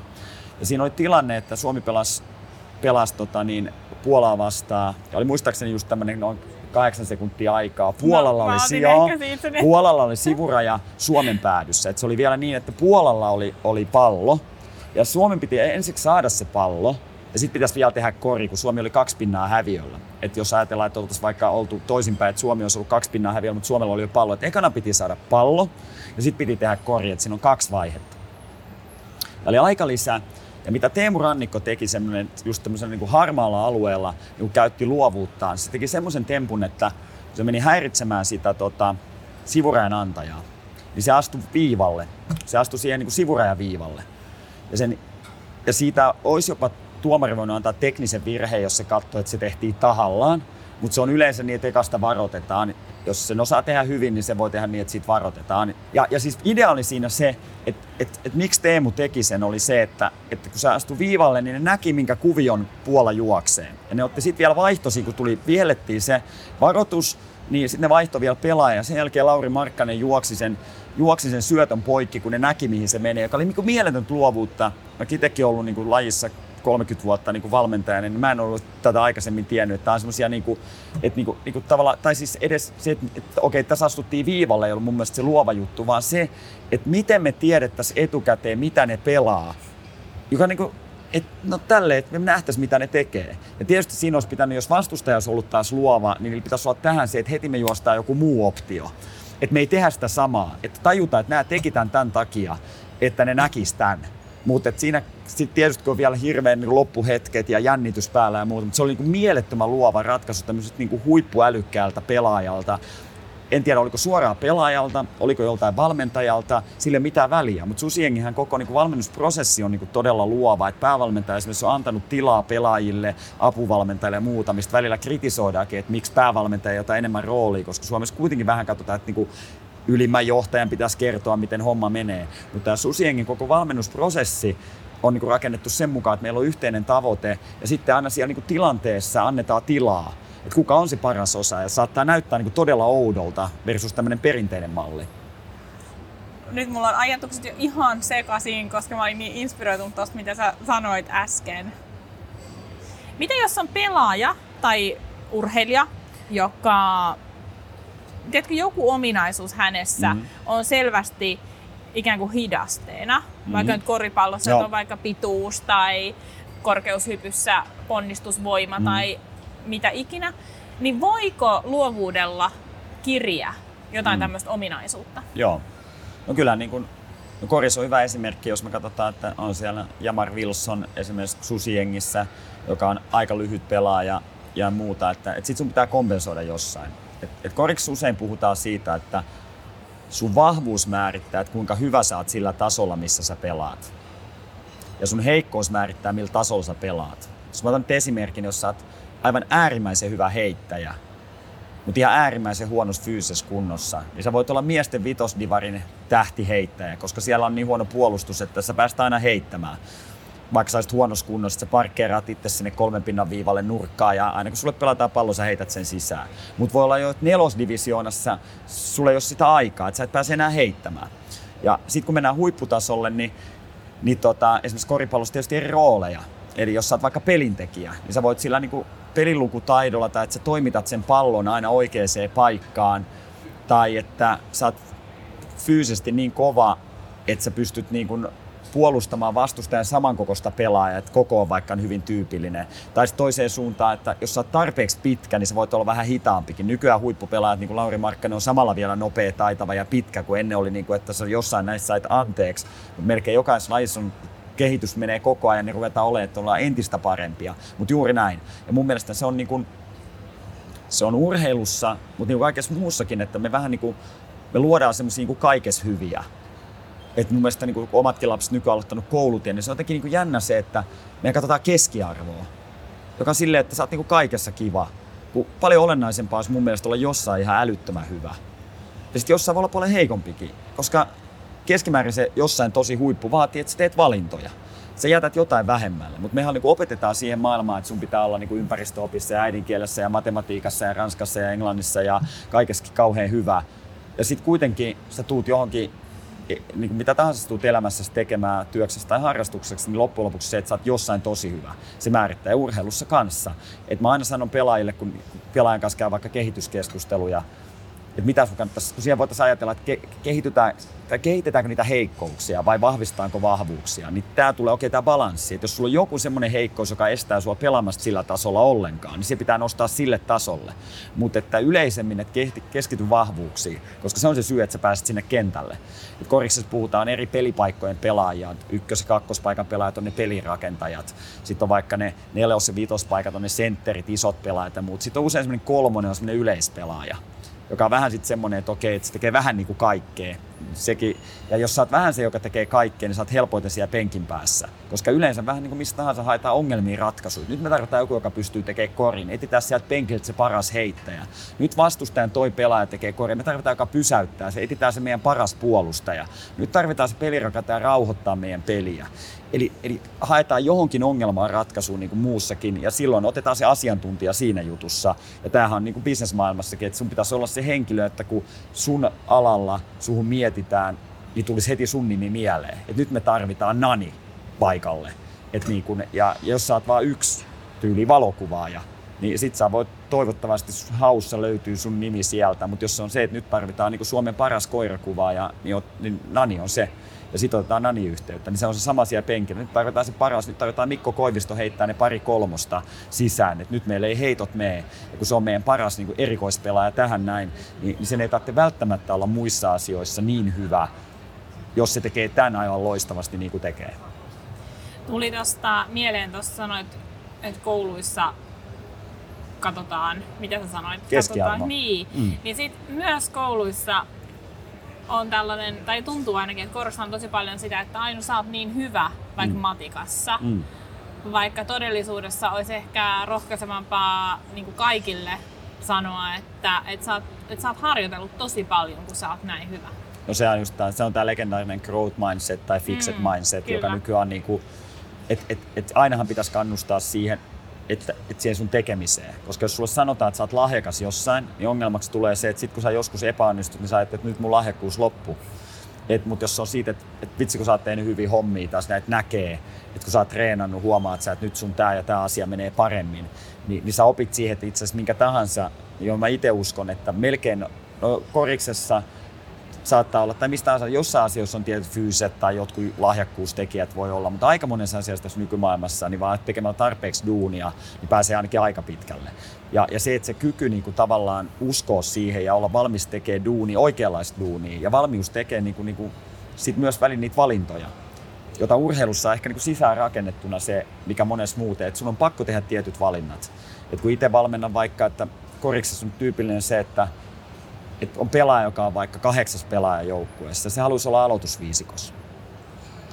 Ja siinä oli tilanne, että Suomi pelasi pelasi tota, niin, Puolaa vastaan. Ja oli muistaakseni just tämmöinen noin kahdeksan sekuntia aikaa. Puolalla, no, oli, sijaa, Puolalla oli sivuraja Suomen päädyssä. Et se oli vielä niin, että Puolalla oli, oli pallo. Ja Suomen piti ensiksi saada se pallo. Ja sitten pitäisi vielä tehdä kori, kun Suomi oli kaksi pinnaa häviöllä. Et jos ajatellaan, että oltaisiin vaikka oltu toisinpäin, että Suomi olisi ollut kaksi pinnaa häviöllä, mutta Suomella oli jo pallo. Että ekana piti saada pallo ja sitten piti tehdä kori, että siinä on kaksi vaihetta. Ja oli aika lisää. Ja mitä Teemu Rannikko teki semmoinen, just tämmöisen niin harmaalla alueella, niin käytti luovuuttaan, se teki semmoisen tempun, että se meni häiritsemään sitä tota, sivurajan antajaa, niin se astui viivalle. Se astui siihen niin kuin viivalle. Ja, sen, ja siitä olisi jopa tuomari voinut antaa teknisen virheen, jos se katsoi, että se tehtiin tahallaan. Mutta se on yleensä niin, että ekasta varoitetaan. Jos sen osaa tehdä hyvin, niin se voi tehdä niin, että siitä varoitetaan. Ja, ja siis idea oli siinä se, että et, et miksi Teemu teki sen, oli se, että, että kun se astui viivalle, niin ne näki, minkä kuvion Puola juokseen. Ja ne otti sitten vielä vaihtosi, kun tuli, viellettiin se varoitus, niin sitten ne vaihtoi vielä pelaaja. Sen jälkeen Lauri Markkanen juoksi sen, juoksi sen syötön poikki, kun ne näki, mihin se menee, joka oli niin mieletöntä luovuutta. Mä itsekin ollut niin kuin lajissa 30 vuotta niin kuin valmentajana, niin mä en ollut tätä aikaisemmin tiennyt, että on semmoisia niin kuin, että niin kuin, niin kuin tavallaan, tai siis edes se, että, että okei, tässä astuttiin viivalle, ei ollut mun mielestä se luova juttu, vaan se, että miten me tiedettäisiin etukäteen, mitä ne pelaa, joka niin kuin, et, no tälle, että me nähtäisiin, mitä ne tekee. Ja tietysti siinä olisi pitänyt, jos vastustaja olisi ollut taas luova, niin niillä pitäisi olla tähän se, että heti me juostaan joku muu optio. Että me ei tehdä sitä samaa. Että tajutaan, että nämä teki tämän tämän takia, että ne näkis tämän. Mutta siinä sitten tietysti kun on vielä hirveän niin loppuhetket ja jännitys päällä ja muuta, mutta se oli niin mielettömän luova ratkaisu tämmöisestä niin huippuälykkäältä pelaajalta. En tiedä, oliko suoraan pelaajalta, oliko joltain valmentajalta, sille mitään väliä. Mutta Susiengihän koko niin kuin valmennusprosessi on niin kuin todella luova. Et päävalmentaja esimerkiksi on antanut tilaa pelaajille, apuvalmentajille ja muuta, mistä välillä kritisoidaankin, että miksi päävalmentaja ei ota enemmän roolia, koska Suomessa kuitenkin vähän katsotaan, että niin kuin ylimmän johtajan pitäisi kertoa, miten homma menee. Mutta tämä Susiengin koko valmennusprosessi on niin rakennettu sen mukaan, että meillä on yhteinen tavoite ja sitten aina siellä niin tilanteessa annetaan tilaa, että kuka on se paras osa ja saattaa näyttää niin todella oudolta versus tämmöinen perinteinen malli. Nyt mulla on ajatukset jo ihan sekaisin, koska mä olin niin inspiroitunut tuosta, mitä sä sanoit äsken. Mitä jos on pelaaja tai urheilija, joka tiedätkö, joku ominaisuus hänessä mm. on selvästi ikään kuin hidasteena. Mm-hmm. Vaikka nyt koripallossa on vaikka pituus tai korkeushypyssä ponnistusvoima mm. tai mitä ikinä, niin voiko luovuudella kirja jotain mm. tämmöistä ominaisuutta? Joo. No kyllä niin kuin, no Koris on hyvä esimerkki, jos me katsotaan, että on siellä Jamar Wilson esimerkiksi Susiengissä, joka on aika lyhyt pelaaja ja muuta, että, että sit sun pitää kompensoida jossain. Et, et Koriksi usein puhutaan siitä, että sun vahvuus määrittää, että kuinka hyvä sä oot sillä tasolla, missä sä pelaat. Ja sun heikkous määrittää, millä tasolla sä pelaat. Jos mä otan nyt esimerkin, jos sä oot aivan äärimmäisen hyvä heittäjä, mutta ihan äärimmäisen huonossa fyysisessä kunnossa, niin sä voit olla miesten vitosdivarin tähtiheittäjä, koska siellä on niin huono puolustus, että sä päästä aina heittämään. Vaikka sä huonossa kunnossa, sä parkkeeraat itse sinne kolmen pinnan viivalle nurkkaan ja aina kun sulle pelataan pallo, sä heität sen sisään. Mutta voi olla jo, että nelosdivisioonassa sulle ei ole sitä aikaa, että sä et pääse enää heittämään. Ja sitten kun mennään huipputasolle, niin, niin tota, esimerkiksi koripallossa tietysti eri rooleja. Eli jos sä oot vaikka pelintekijä, niin sä voit sillä niin pelilukutaidolla tai että sä toimitat sen pallon aina oikeaan paikkaan tai että sä oot fyysisesti niin kova, että sä pystyt niin kuin puolustamaan vastustajan samankokoista pelaajaa, että koko on vaikka hyvin tyypillinen. Tai toiseen suuntaan, että jos sä oot tarpeeksi pitkä, niin sä voit olla vähän hitaampikin. Nykyään huippupelaajat, niin kuin Lauri Markkanen, on samalla vielä nopea, taitava ja pitkä, kuin ennen oli, niin kuin, että sä jossain näissä sait anteeksi. Melkein jokaisessa lajissa on kehitys menee koko ajan, niin ruvetaan olemaan, että ollaan entistä parempia. Mutta juuri näin. Ja mun mielestä se on, niin kuin, se on urheilussa, mutta niin kaikessa muussakin, että me vähän niin kuin, me luodaan semmoisia niin kaikessa hyviä. Et mun mielestä niin omatkin lapset nykyään aloittanut koulutien, niin se on jotenkin niin jännä se, että me katsotaan keskiarvoa, joka on silleen, että sä oot niin kuin kaikessa kiva. Kun paljon olennaisempaa olisi mun mielestä olla jossain ihan älyttömän hyvä. Ja sitten jossain voi olla paljon heikompikin, koska keskimäärin se jossain tosi huippu vaatii, että sä teet valintoja. Sä jätät jotain vähemmälle, mutta mehän niin opetetaan siihen maailmaan, että sun pitää olla niin ympäristöopissa ja äidinkielessä ja matematiikassa ja ranskassa ja englannissa ja kaikessakin kauhean hyvä. Ja sitten kuitenkin sä tuut johonkin niin kuin mitä tahansa tulet elämässä tekemään työksestä tai harrastukseksi, niin loppujen lopuksi se, että sä oot jossain tosi hyvä. Se määrittää urheilussa kanssa. Et mä aina sanon pelaajille, kun pelaajan kanssa käy vaikka kehityskeskusteluja, että mitä sun kannattaisi, kun siellä voitaisiin ajatella, että kehitytään, tai kehitetäänkö niitä heikkouksia vai vahvistetaanko vahvuuksia, niin tämä tulee oikein tämä balanssi. Että jos sulla on joku semmoinen heikkous, joka estää sua pelaamasta sillä tasolla ollenkaan, niin se pitää nostaa sille tasolle. Mutta että yleisemmin, että keskity vahvuuksiin, koska se on se syy, että sä pääset sinne kentälle. Et koriksessa puhutaan eri pelipaikkojen pelaajia. Ykkös- ja kakkospaikan pelaajat on ne pelirakentajat. Sitten on vaikka ne nelos- ja viitospaikat on ne sentterit, isot pelaajat ja muut. Sitten on usein semmoinen kolmonen on semmoinen yleispelaaja joka on vähän sitten semmoinen, että okei, että se tekee vähän niin kuin kaikkea. Sekin, ja jos sä oot vähän se, joka tekee kaikkea, niin sä oot helpoiten siellä penkin päässä. Koska yleensä vähän niin kuin mistä tahansa haetaan ongelmiin ratkaisuja. Nyt me tarvitaan joku, joka pystyy tekemään korin. Etitään sieltä penkiltä se paras heittäjä. Nyt vastustajan toi pelaaja tekee korin. Me tarvitaan, joka pysäyttää se. Etitään se meidän paras puolustaja. Nyt tarvitaan se pelirakentaja rauhoittaa meidän peliä. Eli, eli haetaan johonkin ongelmaan ratkaisuun niin kuin muussakin ja silloin otetaan se asiantuntija siinä jutussa. Ja tämähän on niin kuin bisnesmaailmassakin, että sun pitäisi olla se henkilö, että kun sun alalla suhun mietitään, niin tulisi heti sun nimi mieleen. Että nyt me tarvitaan Nani paikalle. Et niin kun, ja jos sä oot vaan yksi tyyli valokuvaaja, niin sit sä voit toivottavasti haussa löytyy sun nimi sieltä, mutta jos se on se, että nyt tarvitaan niin Suomen paras koirakuvaaja, niin, niin Nani on se ja sitten otetaan Nani-yhteyttä, niin se on se sama siellä penkillä. Nyt tarvitaan se paras, nyt tarvitaan Mikko Koivisto heittää ne pari kolmosta sisään, että nyt meillä ei heitot mene. Ja kun se on meidän paras niin kuin erikoispelaaja tähän näin, niin, niin sen ei tarvitse välttämättä olla muissa asioissa niin hyvä, jos se tekee tämän aivan loistavasti niin kuin tekee. Tuli tuosta mieleen, tuossa sanoit, että kouluissa katsotaan, mitä sä sanoit? Keskiarvo. niin. Mm. Niin sit myös kouluissa on tällainen, tai tuntuu ainakin, että korostan tosi paljon sitä, että aina sä oot niin hyvä vaikka mm. matikassa. Mm. Vaikka todellisuudessa olisi ehkä rohkaisevampaa niin kuin kaikille sanoa, että, että, sä oot, että sä oot harjoitellut tosi paljon, kun sä oot näin hyvä. No se on just tämä, se on tämä legendaarinen growth mindset tai fixed mm, mindset, kyllä. joka nykyään on niin kuin, että et, et ainahan pitäisi kannustaa siihen, että, että siihen sun tekemiseen. Koska jos sulle sanotaan, että sä oot lahjakas jossain, niin ongelmaksi tulee se, että sit kun sä joskus epäonnistut, niin sä ajattelet, että nyt mun lahjakkuus loppuu. Mutta jos se on siitä, että et vitsi kun sä oot tehnyt hyviä hommia, taas näitä näkee, että kun sä oot treenannut, huomaat sä, että nyt sun tää ja tämä asia menee paremmin, niin, niin sä opit siihen, että itse asiassa minkä tahansa, niin mä itse uskon, että melkein no, koriksessa saattaa olla, tai mistä asioissa, jossain asioissa on tietyt fyysiset tai jotkut lahjakkuustekijät voi olla, mutta aika monessa asiassa tässä nykymaailmassa, niin vaan tekemällä tarpeeksi duunia, niin pääsee ainakin aika pitkälle. Ja, ja se, että se kyky niin kuin tavallaan uskoa siihen ja olla valmis tekemään duuni, oikeanlaista duunia ja valmius tekee niin kuin, niin kuin, sit myös välin niitä valintoja, jota urheilussa on ehkä niin sisään rakennettuna se, mikä monessa muuten, että sun on pakko tehdä tietyt valinnat. Et kun itse valmennan vaikka, että koriksessa on tyypillinen se, että, että on pelaaja, joka on vaikka kahdeksas pelaaja joukkueessa, se haluaisi olla aloitusviisikossa.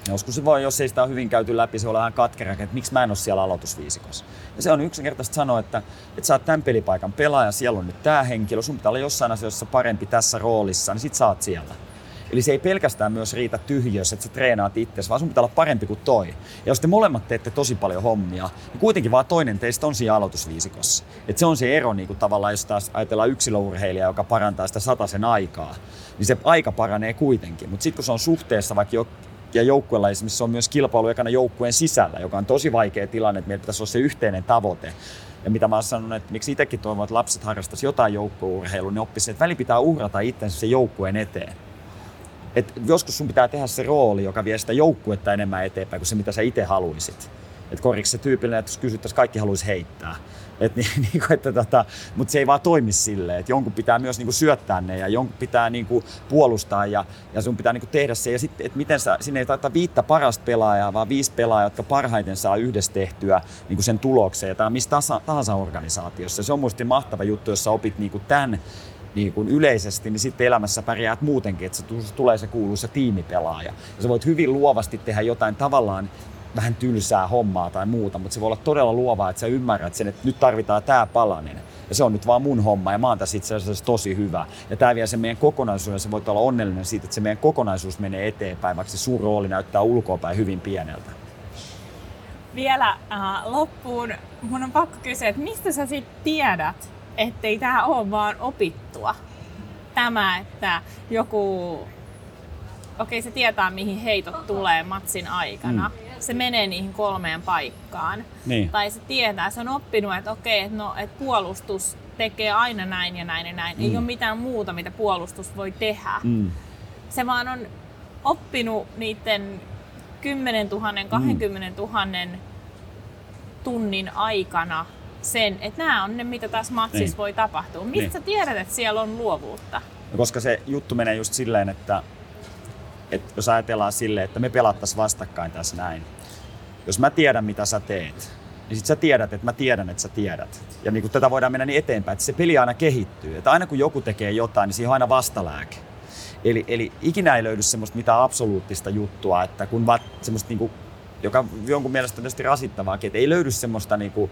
Joskus se voi, jos ei sitä ole hyvin käyty läpi, se on vähän katkera, että miksi mä en ole siellä aloitusviisikossa. Ja se on yksinkertaisesti sanoa, että, että sä oot tämän pelipaikan pelaaja, siellä on nyt tämä henkilö, sun pitää olla jossain asioissa parempi tässä roolissa, niin sit sä oot siellä. Eli se ei pelkästään myös riitä tyhjös, että sä treenaat itse, vaan sun pitää olla parempi kuin toi. Ja jos te molemmat teette tosi paljon hommia, niin kuitenkin vaan toinen teistä on siinä aloitusviisikossa. Et se on se ero niin kuin tavallaan, jos taas ajatellaan yksilöurheilijaa, joka parantaa sitä sataisen aikaa, niin se aika paranee kuitenkin. Mutta sitten kun se on suhteessa vaikka jo, ja joukkueella esimerkiksi se on myös kilpailu ekana joukkueen sisällä, joka on tosi vaikea tilanne, että meillä pitäisi olla se yhteinen tavoite. Ja mitä mä oon sanonut, että miksi itsekin toivon, että lapset harrastaisivat jotain joukkueurheilua, niin oppisivat, että väli pitää uhrata itsensä se joukkueen eteen. Et joskus sun pitää tehdä se rooli, joka vie sitä joukkuetta enemmän eteenpäin kuin se, mitä sä itse haluaisit. Et koriksi se tyypillinen, että jos kysyttäisiin, kaikki haluaisi heittää. Et niin, (laughs) niin että tota, mutta se ei vaan toimi silleen, että jonkun pitää myös niin kuin syöttää ne ja jonkun pitää niin kuin puolustaa ja, ja sun pitää niin kuin tehdä se. Ja sitten, että miten sä, sinne ei tarvita viittä parasta pelaajaa, vaan viisi pelaajaa, jotka parhaiten saa yhdessä tehtyä niin kuin sen tulokseen. Ja tämä on missä tahansa organisaatiossa. Se on musta mahtava juttu, jos sä opit niin kuin tämän niin kuin yleisesti, niin sitten elämässä pärjäät muutenkin, että se tulee se kuuluisa tiimipelaaja. Ja sä voit hyvin luovasti tehdä jotain tavallaan vähän tylsää hommaa tai muuta, mutta se voi olla todella luovaa, että sä ymmärrät sen, että nyt tarvitaan tämä palanen. Ja se on nyt vaan mun homma ja mä oon tässä itse asiassa tosi hyvä. Ja tämä vie sen meidän kokonaisuuden, se voit olla onnellinen siitä, että se meidän kokonaisuus menee eteenpäin, vaikka se sun rooli näyttää ulkoapäin hyvin pieneltä. Vielä äh, loppuun mun on pakko kysyä, että mistä sä sitten tiedät, ettei tämä ole vaan opittua. Tämä, että joku, okei se tietää mihin heitot tulee matsin aikana. Mm. Se menee niihin kolmeen paikkaan. Niin. Tai se tietää, se on oppinut, että okei, että no, että puolustus tekee aina näin ja näin ja näin. Mm. Ei ole mitään muuta, mitä puolustus voi tehdä. Mm. Se vaan on oppinut niiden 10 000, 20 000 tunnin aikana sen, että nämä on ne, mitä taas matsissa niin. voi tapahtua. Mistä niin. sä tiedät, että siellä on luovuutta? No, koska se juttu menee just silleen, että, että jos ajatellaan silleen, että me pelattaisiin vastakkain tässä näin. Jos mä tiedän, mitä sä teet, niin sit sä tiedät, että mä tiedän, että sä tiedät. Ja niin tätä voidaan mennä niin eteenpäin, että se peli aina kehittyy. Että aina kun joku tekee jotain, niin siihen on aina vastalääke. Eli, eli ikinä ei löydy semmoista mitään absoluuttista juttua, että kun va, semmoista niinku, joka jonkun mielestä tietysti rasittavaakin, että ei löydy semmoista niinku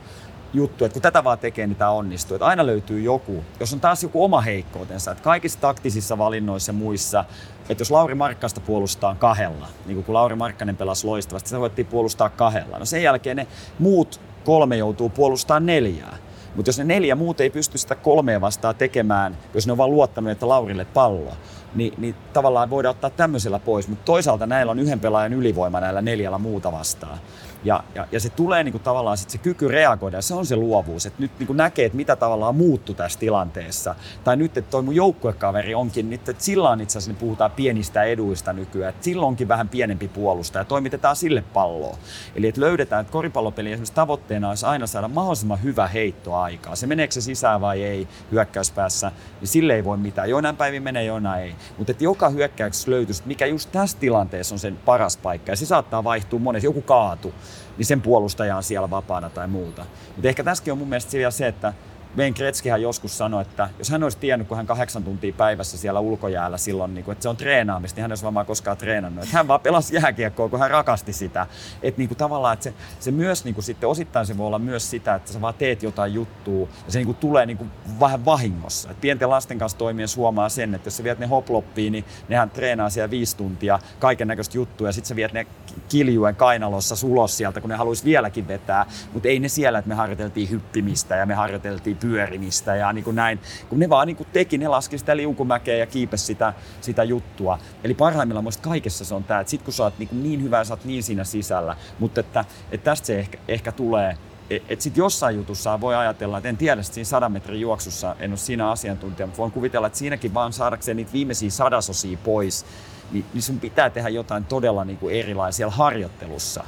juttu, että kun tätä vaan tekee, niin tämä onnistuu. Että aina löytyy joku, jos on taas joku oma heikkoutensa, että kaikissa taktisissa valinnoissa ja muissa, että jos Lauri Markkasta puolustaa kahdella, niin kuin Lauri Markkanen pelasi loistavasti, se voitiin puolustaa kahdella. No sen jälkeen ne muut kolme joutuu puolustaa neljää. Mutta jos ne neljä muut ei pysty sitä kolmea vastaan tekemään, jos ne on vaan luottanut, että Laurille pallo, niin, niin tavallaan voidaan ottaa tämmöisellä pois. Mutta toisaalta näillä on yhden pelaajan ylivoima näillä neljällä muuta vastaan. Ja, ja, ja se tulee niin kuin tavallaan sit se kyky reagoida, ja se on se luovuus, että nyt niin kuin näkee, että mitä tavallaan muuttuu tässä tilanteessa. Tai nyt, että toi mun joukkuekaveri onkin, nyt, että sillä on itse asiassa, niin puhutaan pienistä eduista nykyään, että sillä onkin vähän pienempi puolustaja, ja toimitetaan sille palloa. Eli että löydetään, että koripallopeli esimerkiksi tavoitteena olisi aina saada mahdollisimman hyvä heitto aikaa. Se meneekö se sisään vai ei hyökkäyspäässä, niin sille ei voi mitään. Joinain päivin menee, joinain ei. Mutta että joka hyökkäyksessä löytyisi, mikä just tässä tilanteessa on sen paras paikka. Ja se saattaa vaihtua monesti, joku kaatu niin sen puolustaja on siellä vapaana tai muuta. Mutta ehkä tässäkin on mun mielestä se, että Wayne Gretzkyhän joskus sanoi, että jos hän olisi tiennyt, kun hän kahdeksan tuntia päivässä siellä ulkojäällä silloin, niin kuin, että se on treenaamista, niin hän olisi varmaan koskaan treenannut. Että hän vaan pelasi jääkiekkoa, kun hän rakasti sitä. Että niin kuin tavallaan, että se, se myös niin kuin sitten osittain se voi olla myös sitä, että sä vaan teet jotain juttua ja se niin kuin tulee niin kuin vähän vahingossa. Et pienten lasten kanssa toimien suomaa sen, että jos sä viet ne hoploppiin, niin nehän treenaa siellä viisi tuntia kaiken näköistä juttua ja sitten sä viet ne kiljuen kainalossa sulos sieltä, kun ne haluaisi vieläkin vetää. Mutta ei ne siellä, että me harjoiteltiin hyppimistä ja me harjoiteltiin pyörimistä ja niin kuin näin. Kun ne vaan niin kuin teki, ne laski sitä liukumäkeä ja kiipesi sitä, sitä juttua. Eli parhaimmillaan muista kaikessa se on tämä, että sit kun sä oot niin, niin hyvä sä oot niin siinä sisällä, mutta että, että tästä se ehkä, ehkä tulee, et, et sitten jossain jutussa voi ajatella, että en tiedä, että siinä sadan metrin juoksussa en ole siinä asiantuntija, mutta voin kuvitella, että siinäkin vaan saadakseen niitä viimeisiä sadasosia pois, niin, niin sun pitää tehdä jotain todella niin kuin erilaisia harjoittelussa.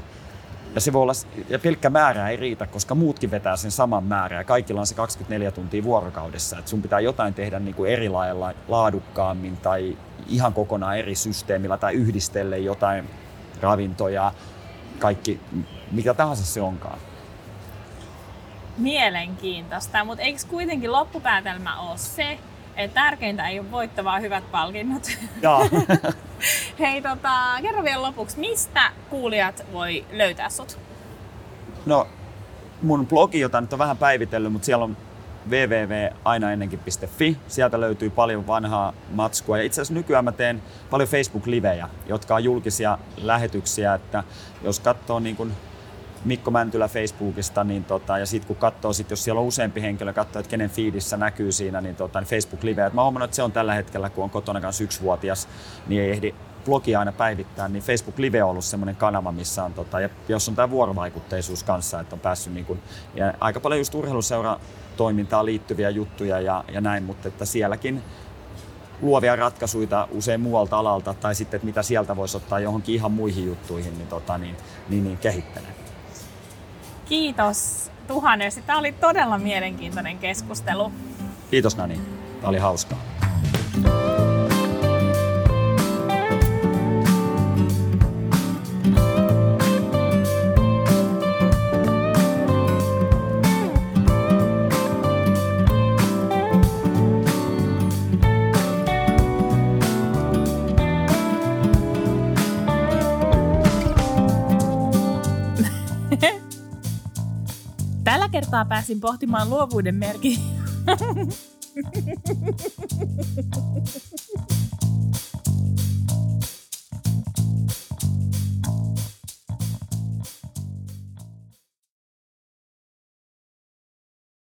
Ja se voi olla, ja pelkkä määrä ei riitä, koska muutkin vetää sen saman määrän ja kaikilla on se 24 tuntia vuorokaudessa. Että sun pitää jotain tehdä niin kuin eri lailla laadukkaammin tai ihan kokonaan eri systeemillä tai yhdistelle jotain ravintoja, kaikki, mikä tahansa se onkaan. Mielenkiintoista, mutta eikö kuitenkin loppupäätelmä ole se, että tärkeintä ei ole voittavaa hyvät palkinnot. Joo. (laughs) Hei, tota, kerro vielä lopuksi, mistä kuulijat voi löytää sut? No, mun blogi, jota nyt on vähän päivitellyt, mutta siellä on www.ainaennenkin.fi. Sieltä löytyy paljon vanhaa matskua. Ja itse asiassa nykyään mä teen paljon Facebook-livejä, jotka on julkisia lähetyksiä, että jos katsoo niin kuin Mikko Mäntylä Facebookista, niin tota, ja sitten kun katsoo, sit, jos siellä on useampi henkilö, katsoo, että kenen feedissä näkyy siinä, niin, tota, niin Facebook-live. mä huomannut, että se on tällä hetkellä, kun on kotona kanssa yksivuotias, niin ei ehdi blogia aina päivittää, niin Facebook Live on ollut semmoinen kanava, missä on, tota, ja jos on tämä vuorovaikutteisuus kanssa, että on päässyt niin kuin, ja aika paljon just urheiluseura toimintaan liittyviä juttuja ja, ja näin, mutta että sielläkin luovia ratkaisuja usein muualta alalta tai sitten, että mitä sieltä voisi ottaa johonkin ihan muihin juttuihin, niin, tota, niin, niin, niin kehittelen. Kiitos tuhannesti. Tämä oli todella mielenkiintoinen keskustelu. Kiitos Nani. Tämä oli hauskaa. Kertaa pääsin pohtimaan luovuuden merkitystä. (laughs)